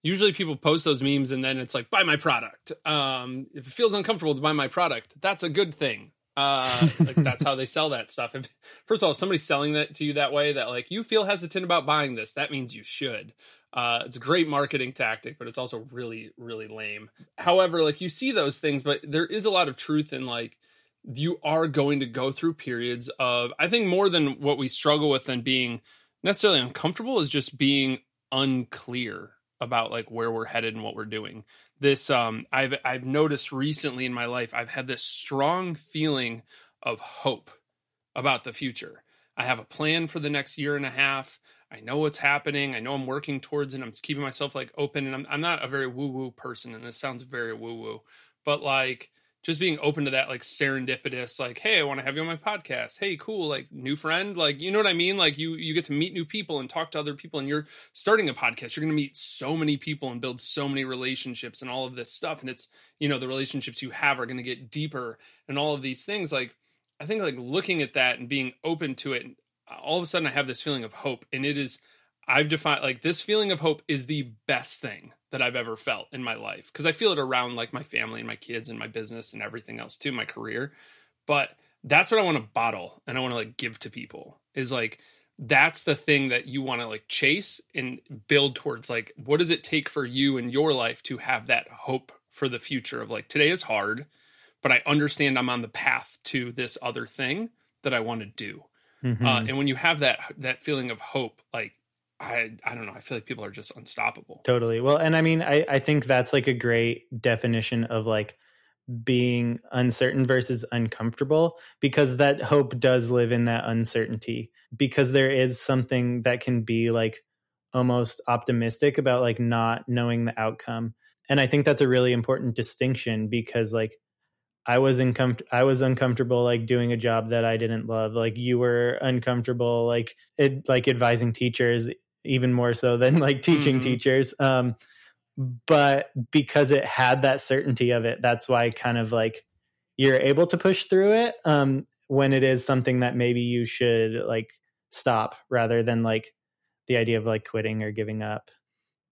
usually people post those memes and then it's like buy my product. Um if it feels uncomfortable to buy my product that's a good thing. Uh like that's how they sell that stuff. If, first of all if somebody's selling that to you that way that like you feel hesitant about buying this that means you should. Uh it's a great marketing tactic but it's also really really lame. However like you see those things but there is a lot of truth in like you are going to go through periods of i think more than what we struggle with than being necessarily uncomfortable is just being unclear about like where we're headed and what we're doing. This um I've I've noticed recently in my life I've had this strong feeling of hope about the future. I have a plan for the next year and a half. I know what's happening. I know I'm working towards it. I'm keeping myself like open and I'm I'm not a very woo woo person and this sounds very woo woo, but like just being open to that like serendipitous like hey i want to have you on my podcast. Hey cool like new friend. Like you know what i mean? Like you you get to meet new people and talk to other people and you're starting a podcast. You're going to meet so many people and build so many relationships and all of this stuff and it's you know the relationships you have are going to get deeper and all of these things. Like i think like looking at that and being open to it all of a sudden i have this feeling of hope and it is i've defined like this feeling of hope is the best thing that I've ever felt in my life because I feel it around like my family and my kids and my business and everything else too, my career. But that's what I want to bottle and I want to like give to people is like that's the thing that you want to like chase and build towards like what does it take for you in your life to have that hope for the future of like today is hard but I understand I'm on the path to this other thing that I want to do. Mm-hmm. Uh, and when you have that that feeling of hope like I I don't know. I feel like people are just unstoppable. Totally. Well, and I mean, I I think that's like a great definition of like being uncertain versus uncomfortable because that hope does live in that uncertainty because there is something that can be like almost optimistic about like not knowing the outcome. And I think that's a really important distinction because like I was uncomfortable. I was uncomfortable like doing a job that I didn't love. Like you were uncomfortable like it like advising teachers even more so than like teaching mm-hmm. teachers. Um, but because it had that certainty of it, that's why kind of like you're able to push through it um, when it is something that maybe you should like stop rather than like the idea of like quitting or giving up.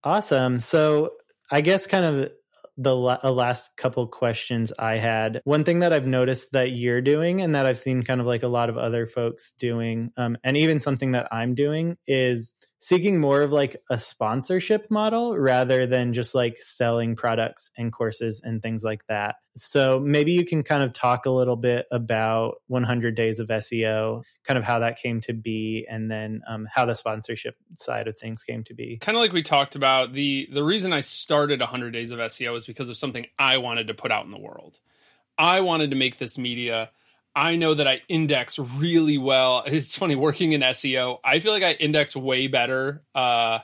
Awesome. So I guess kind of the la- last couple questions I had. One thing that I've noticed that you're doing and that I've seen kind of like a lot of other folks doing, um, and even something that I'm doing is seeking more of like a sponsorship model rather than just like selling products and courses and things like that. So maybe you can kind of talk a little bit about 100 days of SEO, kind of how that came to be, and then um, how the sponsorship side of things came to be. Kind of like we talked about the the reason I started 100 days of SEO is because of something I wanted to put out in the world. I wanted to make this media I know that I index really well. It's funny working in SEO. I feel like I index way better uh,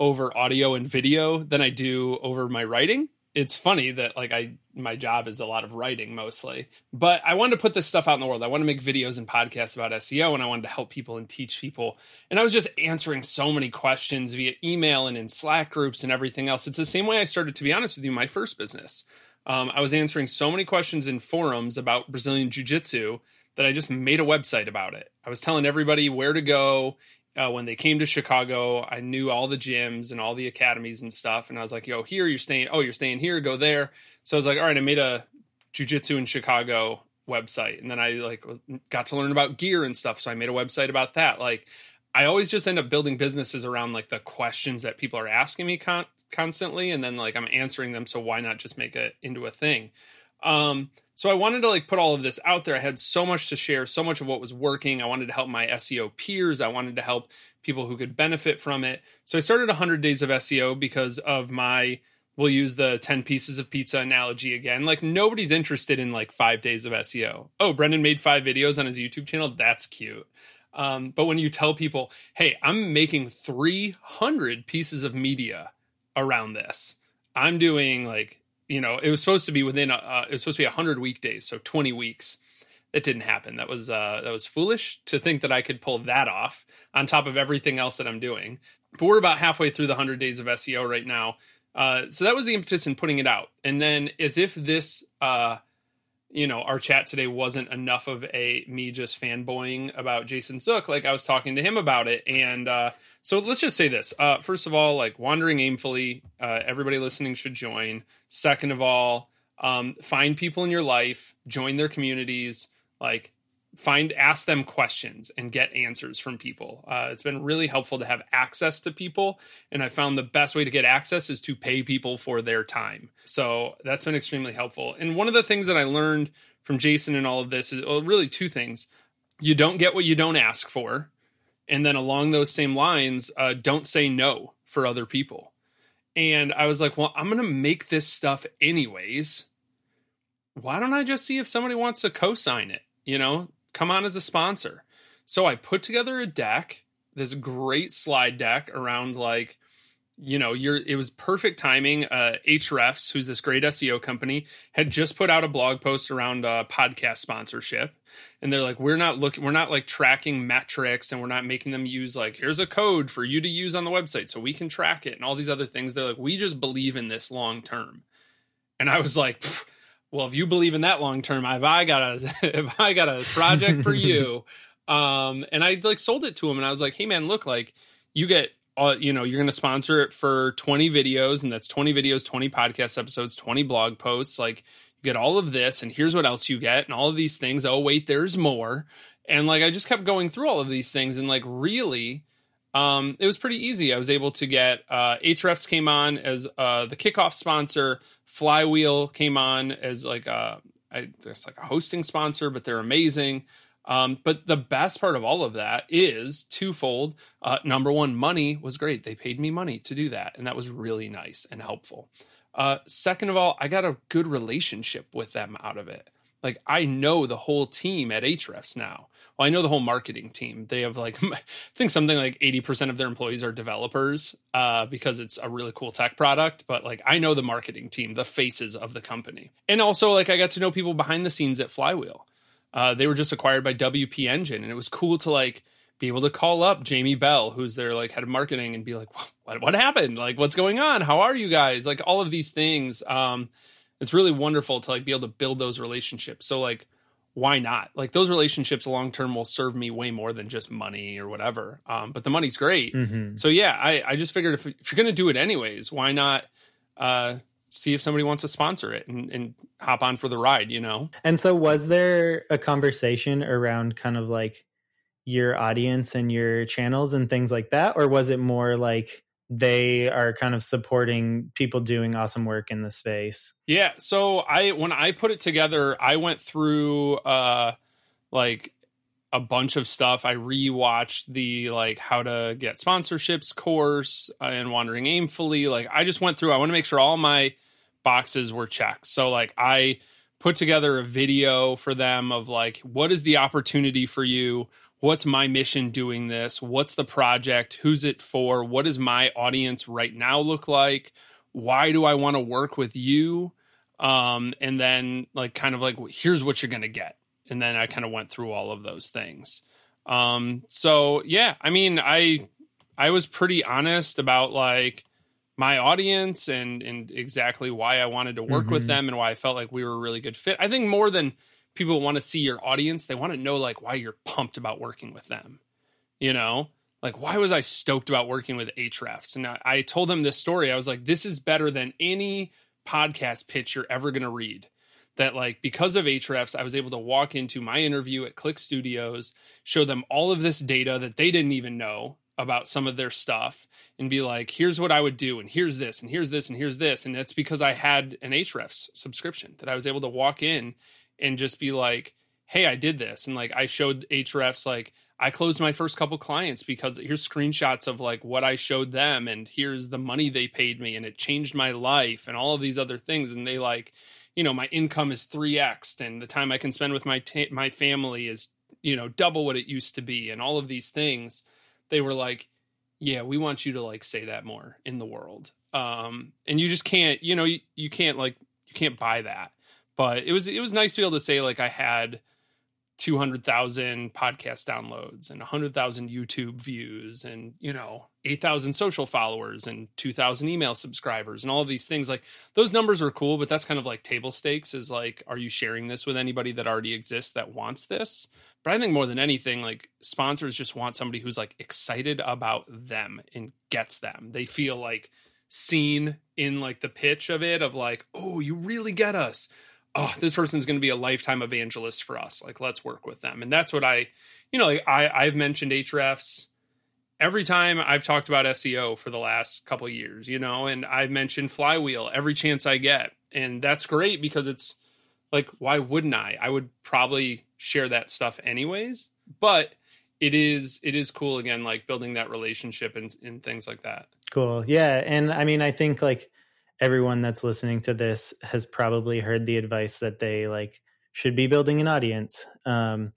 over audio and video than I do over my writing. It's funny that like I my job is a lot of writing mostly, but I wanted to put this stuff out in the world. I want to make videos and podcasts about SEO, and I wanted to help people and teach people. And I was just answering so many questions via email and in Slack groups and everything else. It's the same way I started, to be honest with you, my first business. Um, I was answering so many questions in forums about Brazilian Jiu Jitsu that I just made a website about it. I was telling everybody where to go uh, when they came to Chicago. I knew all the gyms and all the academies and stuff. And I was like, yo, here you're staying. Oh, you're staying here, go there. So I was like, all right, I made a Jiu Jitsu in Chicago website. And then I like got to learn about gear and stuff. So I made a website about that. Like, I always just end up building businesses around like the questions that people are asking me con- constantly and then like I'm answering them so why not just make it into a thing. Um so I wanted to like put all of this out there. I had so much to share, so much of what was working. I wanted to help my SEO peers. I wanted to help people who could benefit from it. So I started 100 days of SEO because of my we'll use the 10 pieces of pizza analogy again. Like nobody's interested in like 5 days of SEO. Oh, Brendan made 5 videos on his YouTube channel. That's cute. Um, but when you tell people, "Hey, I'm making 300 pieces of media around this. I'm doing like you know, it was supposed to be within a, uh, it was supposed to be 100 weekdays, so 20 weeks. It didn't happen. That was uh, that was foolish to think that I could pull that off on top of everything else that I'm doing. But we're about halfway through the 100 days of SEO right now. Uh, so that was the impetus in putting it out. And then as if this uh, you know our chat today wasn't enough of a me just fanboying about Jason Zook. Like I was talking to him about it, and uh, so let's just say this. Uh, first of all, like wandering aimfully, uh, everybody listening should join. Second of all, um, find people in your life, join their communities, like find ask them questions and get answers from people. Uh, it's been really helpful to have access to people and i found the best way to get access is to pay people for their time. So that's been extremely helpful. And one of the things that i learned from jason and all of this is well, really two things. You don't get what you don't ask for and then along those same lines uh, don't say no for other people. And i was like well i'm gonna make this stuff anyways. Why don't i just see if somebody wants to co-sign it you know come on as a sponsor. So I put together a deck, this great slide deck around like, you know, you're it was perfect timing. Uh Ahrefs, who's this great SEO company, had just put out a blog post around uh podcast sponsorship. And they're like, we're not looking, we're not like tracking metrics and we're not making them use like, here's a code for you to use on the website so we can track it and all these other things. They're like, we just believe in this long term. And I was like, well, if you believe in that long term, if I got a if I got a project for you, um, and I like sold it to him, and I was like, hey man, look, like you get, uh, you know, you're going to sponsor it for 20 videos, and that's 20 videos, 20 podcast episodes, 20 blog posts, like you get all of this, and here's what else you get, and all of these things. Oh wait, there's more, and like I just kept going through all of these things, and like really. Um, it was pretty easy. I was able to get uh, Ahrefs came on as uh, the kickoff sponsor. Flywheel came on as like a, I, guess like a hosting sponsor, but they're amazing. Um, but the best part of all of that is twofold. Uh, number one, money was great. They paid me money to do that, and that was really nice and helpful. Uh, second of all, I got a good relationship with them out of it. Like I know the whole team at Ahrefs now well, I know the whole marketing team. They have like, I think something like 80% of their employees are developers uh, because it's a really cool tech product. But like, I know the marketing team, the faces of the company. And also, like, I got to know people behind the scenes at Flywheel. Uh, they were just acquired by WP Engine, and it was cool to like be able to call up Jamie Bell, who's their like head of marketing, and be like, "What? What happened? Like, what's going on? How are you guys? Like, all of these things." Um, it's really wonderful to like be able to build those relationships. So like why not? Like those relationships long term will serve me way more than just money or whatever. Um, but the money's great. Mm-hmm. So yeah, I, I just figured if, if you're going to do it anyways, why not uh, see if somebody wants to sponsor it and, and hop on for the ride, you know? And so was there a conversation around kind of like your audience and your channels and things like that? Or was it more like, they are kind of supporting people doing awesome work in the space. Yeah. So I when I put it together, I went through uh like a bunch of stuff. I rewatched the like how to get sponsorships course and wandering aimfully. Like I just went through. I want to make sure all my boxes were checked. So like I put together a video for them of like what is the opportunity for you? What's my mission doing this? What's the project? Who's it for? What does my audience right now look like? Why do I want to work with you? Um, and then like kind of like here's what you're gonna get. And then I kind of went through all of those things. Um, so yeah, I mean, I I was pretty honest about like my audience and and exactly why I wanted to work mm-hmm. with them and why I felt like we were a really good fit. I think more than people want to see your audience. They want to know like why you're pumped about working with them. You know, like why was I stoked about working with Ahrefs? And I, I told them this story. I was like, this is better than any podcast pitch you're ever going to read. That like because of Ahrefs, I was able to walk into my interview at Clique Studios, show them all of this data that they didn't even know about some of their stuff and be like, here's what I would do, and here's this, and here's this, and here's this. And that's because I had an Ahrefs subscription that I was able to walk in and just be like, hey, I did this. And like I showed Ahrefs like I closed my first couple clients because here's screenshots of like what I showed them and here's the money they paid me and it changed my life and all of these other things. And they like you know my income is 3x and the time I can spend with my ta- my family is you know double what it used to be and all of these things. They were like yeah we want you to like say that more in the world. Um and you just can't you know you, you can't like you can't buy that but it was it was nice to be able to say like I had 200,000 podcast downloads and 100,000 YouTube views and, you know, 8,000 social followers and 2,000 email subscribers and all of these things. Like those numbers were cool, but that's kind of like table stakes is like, are you sharing this with anybody that already exists that wants this? But I think more than anything, like sponsors just want somebody who's like excited about them and gets them. They feel like seen in like the pitch of it of like, oh, you really get us oh, this person's going to be a lifetime evangelist for us. Like, let's work with them. And that's what I, you know, like I, I've mentioned Ahrefs every time I've talked about SEO for the last couple years, you know, and I've mentioned Flywheel every chance I get. And that's great because it's like, why wouldn't I? I would probably share that stuff anyways. But it is it is cool again, like building that relationship and, and things like that. Cool. Yeah. And I mean, I think like everyone that's listening to this has probably heard the advice that they like should be building an audience. Um,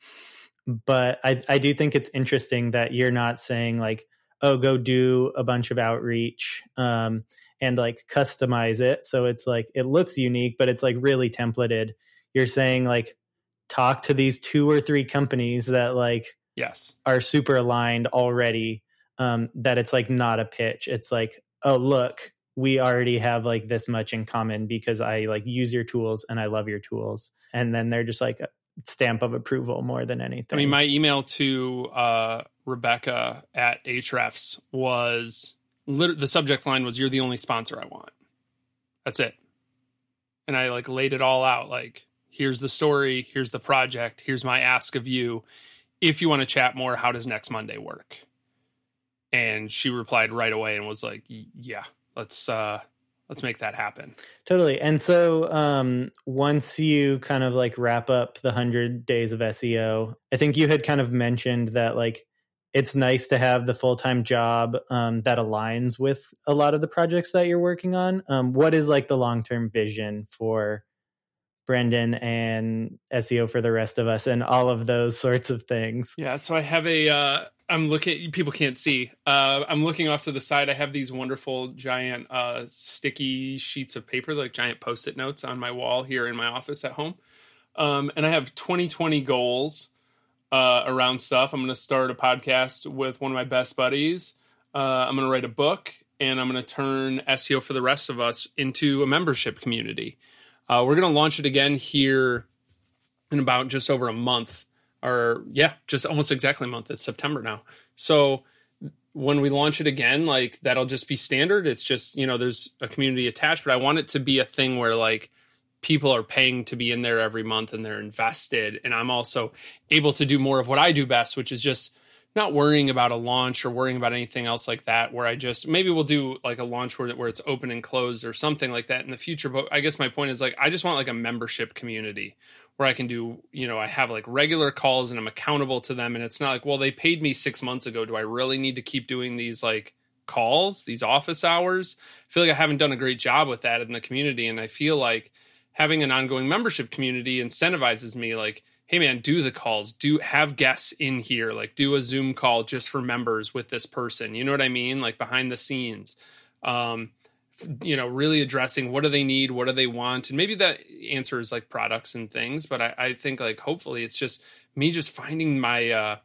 but I, I do think it's interesting that you're not saying like, oh, go do a bunch of outreach um, and like customize it. So it's like, it looks unique, but it's like really templated. You're saying like, talk to these two or three companies that like, yes, are super aligned already. Um, that it's like not a pitch. It's like, oh, look, we already have like this much in common because I like use your tools and I love your tools. And then they're just like a stamp of approval more than anything. I mean, my email to uh, Rebecca at Ahrefs was lit- the subject line was "You're the only sponsor I want." That's it. And I like laid it all out. Like, here's the story. Here's the project. Here's my ask of you. If you want to chat more, how does next Monday work? And she replied right away and was like, "Yeah, let's uh let's make that happen. Totally. And so um once you kind of like wrap up the 100 days of seo i think you had kind of mentioned that like it's nice to have the full-time job um, that aligns with a lot of the projects that you're working on. Um, what is like the long-term vision for Brendan and SEO for the rest of us and all of those sorts of things. Yeah, so I have a uh I'm looking people can't see. Uh I'm looking off to the side. I have these wonderful giant uh sticky sheets of paper like giant post-it notes on my wall here in my office at home. Um and I have 2020 goals uh around stuff. I'm going to start a podcast with one of my best buddies. Uh I'm going to write a book and I'm going to turn SEO for the rest of us into a membership community. Uh, we're going to launch it again here in about just over a month, or yeah, just almost exactly a month. It's September now. So when we launch it again, like that'll just be standard. It's just, you know, there's a community attached, but I want it to be a thing where like people are paying to be in there every month and they're invested. And I'm also able to do more of what I do best, which is just not worrying about a launch or worrying about anything else like that where i just maybe we'll do like a launch where, where it's open and closed or something like that in the future but i guess my point is like i just want like a membership community where i can do you know i have like regular calls and i'm accountable to them. And it's not like well they paid me six months ago. Do i really need to keep doing these like calls these office hours? I feel like i haven't done a great job with that in the community. And i feel like having an ongoing membership community incentivizes me like hey man do the calls. Do have guests in here. Like do a zoom call just for members with this person. You know what i mean? Like behind the scenes. Um you know really addressing what do they need what do they want and maybe that answer is like products and things but i, I think like hopefully it's just me just finding my uh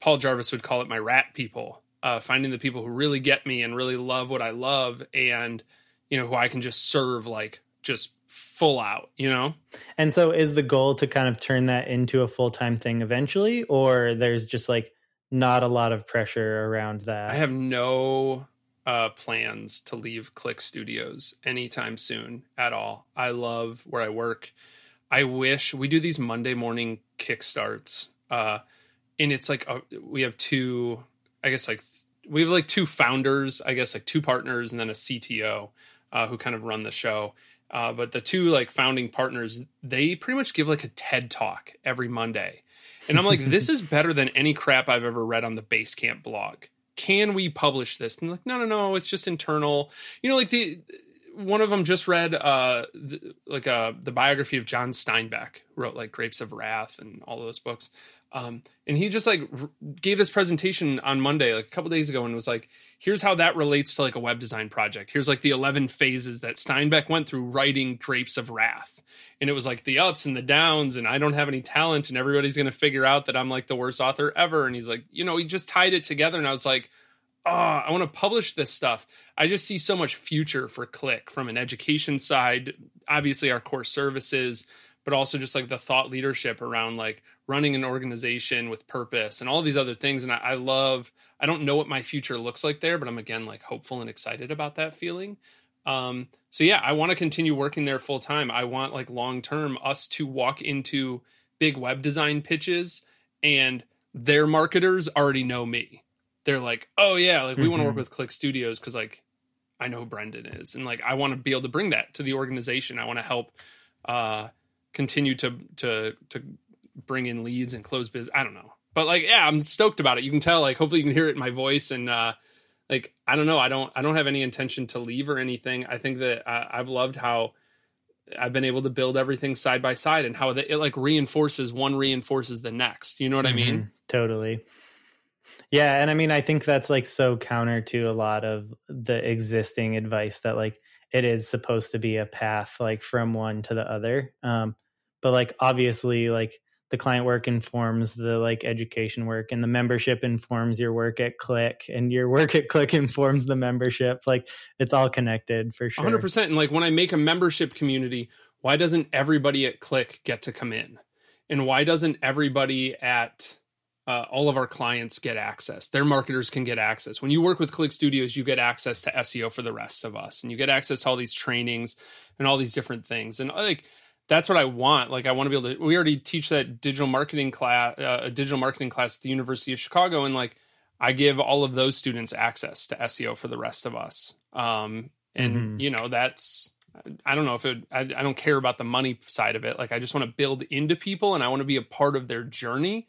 paul jarvis would call it my rat people uh finding the people who really get me and really love what i love and you know who i can just serve like just full out, you know? And so is the goal to kind of turn that into a full time thing eventually, or there's just like not a lot of pressure around that? I have no uh, plans to leave Clique Studios anytime soon at all. I love where I work. I wish we do these Monday morning kickstarts. Uh, and it's like, a, we have two, I guess like we have like two founders, I guess like two partners and then a CTO uh, who kind of run the show. Uh, but the two like founding partners, they pretty much give like a TED talk every Monday. And I'm like, this is better than any crap I've ever read on the Basecamp blog. Can we publish this? And like, no, no, no, it's just internal. You know, like the one of them just read uh the, like uh the biography of John Steinbeck, wrote like Grapes of Wrath and all those books. Um, and he just like r- gave this presentation on Monday, like a couple days ago, and was like, "Here's how that relates to like a web design project. Here's like the eleven phases that Steinbeck went through writing Grapes of Wrath." And it was like the ups and the downs, and I don't have any talent, and everybody's gonna figure out that I'm like the worst author ever. And he's like, you know, he just tied it together, and I was like, oh, I want to publish this stuff. I just see so much future for Clique from an education side, obviously our core services, but also just like the thought leadership around like running an organization with purpose and all these other things. And I, I love, I don't know what my future looks like there, but I'm again like hopeful and excited about that feeling. Um, so yeah, I want to continue working there full time. I want like long term us to walk into big web design pitches and their marketers already know me. They're like, oh yeah, like we mm-hmm. want to work with Clique Studios because like I know who Brendan is, and like I want to be able to bring that to the organization. I want to help uh, continue to to to bring in leads and close biz. I don't know. But like, yeah, I'm stoked about it. You can tell, like, hopefully you can hear it in my voice. And, uh, like, I don't know. I don't, I don't have any intention to leave or anything. I think that uh, I've loved how I've been able to build everything side by side and how the, it like reinforces one reinforces the next. You know what mm-hmm. I mean? Totally. Yeah. And I mean, I think that's like so counter to a lot of the existing advice that like it is supposed to be a path like from one to the other. Um, but like obviously like the client work informs the like education work and the membership informs your work at Clique and your work at Clique informs the membership like it's all connected for sure. 100% and like when i make a membership community why doesn't everybody at Clique get to come in? And why doesn't everybody at uh, all of our clients get access? Their marketers can get access. When you work with Clique Studios you get access to seo for the rest of us and you get access to all these trainings and all these different things. And like that's what I want. Like I want to be able to. We already teach that digital marketing class, uh, a digital marketing class at the University of Chicago, and like I give all of those students access to SEO for the rest of us. Um, and mm-hmm. you know that's I don't know if it. I, I don't care about the money side of it. Like I just want to build into people, and I want to be a part of their journey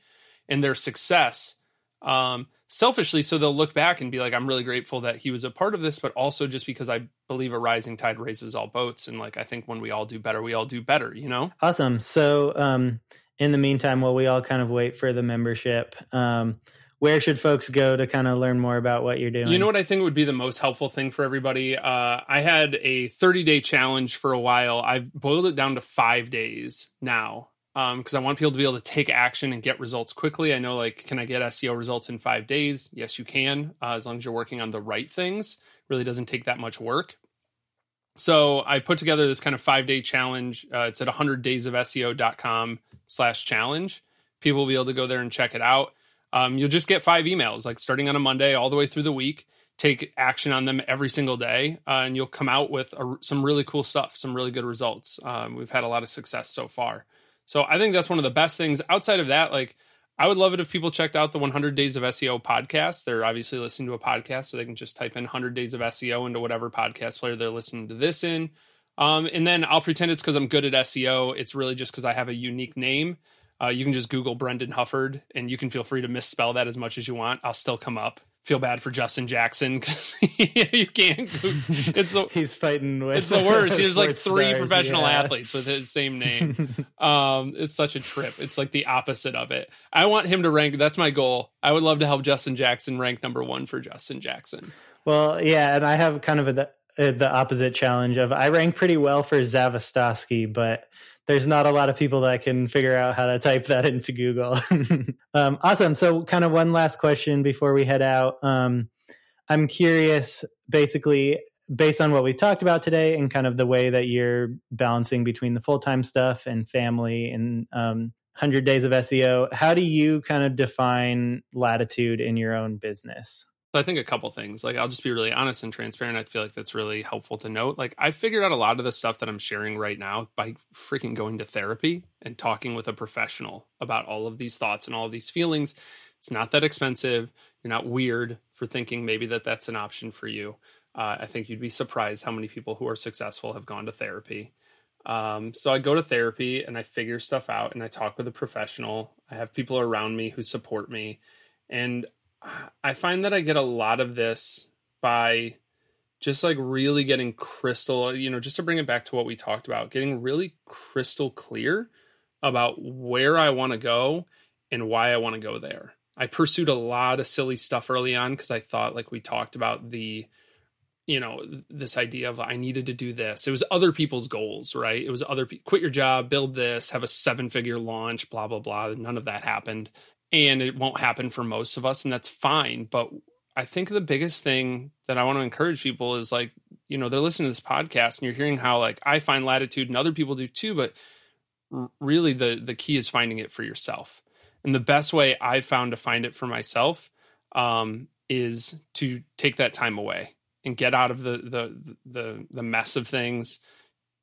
and their success. Um, selfishly so they'll look back and be like i'm really grateful that he was a part of this but also just because i believe a rising tide raises all boats and like i think when we all do better we all do better you know awesome so um in the meantime while we all kind of wait for the membership um where should folks go to kind of learn more about what you're doing? You know what I think would be the most helpful thing for everybody? Uh, I had a 30 day challenge for a while. I've boiled it down to five days now because um, I want people to be able to take action and get results quickly. I know, like, can I get SEO results in five days? Yes, you can, uh, as long as you're working on the right things. really doesn't take that much work. So I put together this kind of five day challenge. Uh, it's at 100daysofseo.com slash challenge. People will be able to go there and check it out. Um, you'll just get five emails, like starting on a Monday all the way through the week. Take action on them every single day, uh, and you'll come out with a, some really cool stuff, some really good results. Um, we've had a lot of success so far. So I think that's one of the best things. Outside of that, like I would love it if people checked out the 100 Days of SEO podcast. They're obviously listening to a podcast, so they can just type in 100 Days of SEO into whatever podcast player they're listening to this in. Um, and then I'll pretend it's because I'm good at SEO. It's really just because I have a unique name. Uh, you can just Google Brendan Hufford, and you can feel free to misspell that as much as you want. I'll still come up feel bad for Justin Jackson because you can't. It's the, he's fighting with. It's the worst. He's like three stars, professional yeah. athletes with his same name. um, it's such a trip. It's like the opposite of it. I want him to rank. That's my goal. I would love to help Justin Jackson rank number one for Justin Jackson. Well, yeah, and I have kind of a, the, the opposite challenge of I rank pretty well for Zavastosky, but there's not a lot of people that can figure out how to type that into Google. um, awesome. So, kind of one last question before we head out. Um, I'm curious, basically, based on what we talked about today and kind of the way that you're balancing between the full time stuff and family and um, 100 days of SEO, how do you kind of define latitude in your own business? So I think a couple things. Like I'll just be really honest and transparent. I feel like that's really helpful to note. Like I figured out a lot of the stuff that I'm sharing right now by freaking going to therapy and talking with a professional about all of these thoughts and all of these feelings. It's not that expensive. You're not weird. for thinking maybe that that's an option for you. Uh, I think you'd be surprised how many people who are successful have gone to therapy. Um, so I go to therapy and I figure stuff out and I talk with a professional. I have people around me who support me. And I find that I get a lot of this by just like really getting crystal, you know, just to bring it back to what we talked about, getting really crystal clear about where I want to go and why I want to go there. I pursued a lot of silly stuff early on because I thought, like we talked about, the you know this idea of i needed to do this. It was other people's goals right? It was other pe- quit your job build this have a seven figure launch blah blah blah. None of that happened and it won't happen for most of us and that's fine but i think the biggest thing that i want to encourage people is like you know they're listening to this podcast and you're hearing how like i find latitude and other people do too but really the the key is finding it for yourself. And the best way i've found to find it for myself um, is to take that time away and get out of the the the the mess of things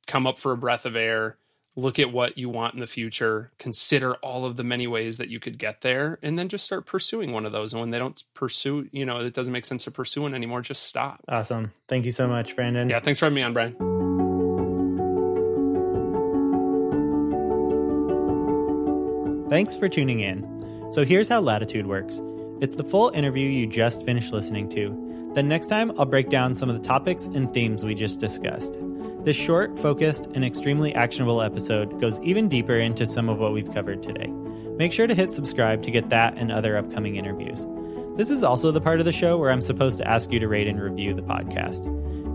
come up for a breath of air look at what you want in the future consider all of the many ways that you could get there and then just start pursuing one of those. And when they don't pursue you know it doesn't make sense to pursue one anymore just stop. Awesome. Thank you so much brandon. Yeah thanks for having me on brian. Thanks for tuning in. So here's how latitude works. It's the full interview you just finished listening to. Then next time, I'll break down some of the topics and themes we just discussed. This short, focused, and extremely actionable episode goes even deeper into some of what we've covered today. Make sure to hit subscribe to get that and other upcoming interviews. This is also the part of the show where I'm supposed to ask you to rate and review the podcast.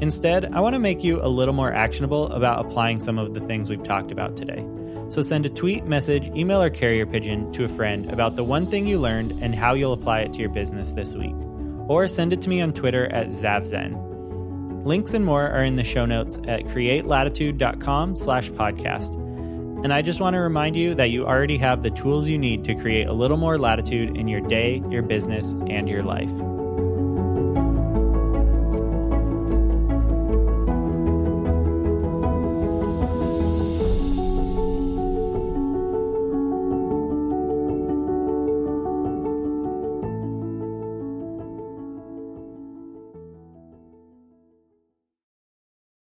Instead, I want to make you a little more actionable about applying some of the things we've talked about today. So send a tweet, message, email, or carrier pigeon to a friend about the one thing you learned and how you'll apply it to your business this week or send it to me on Twitter at Zavzen. Links and more are in the show notes at createlatitude.com slash podcast. And I just want to remind you that you already have the tools you need to create a little more latitude in your day, your business, and your life.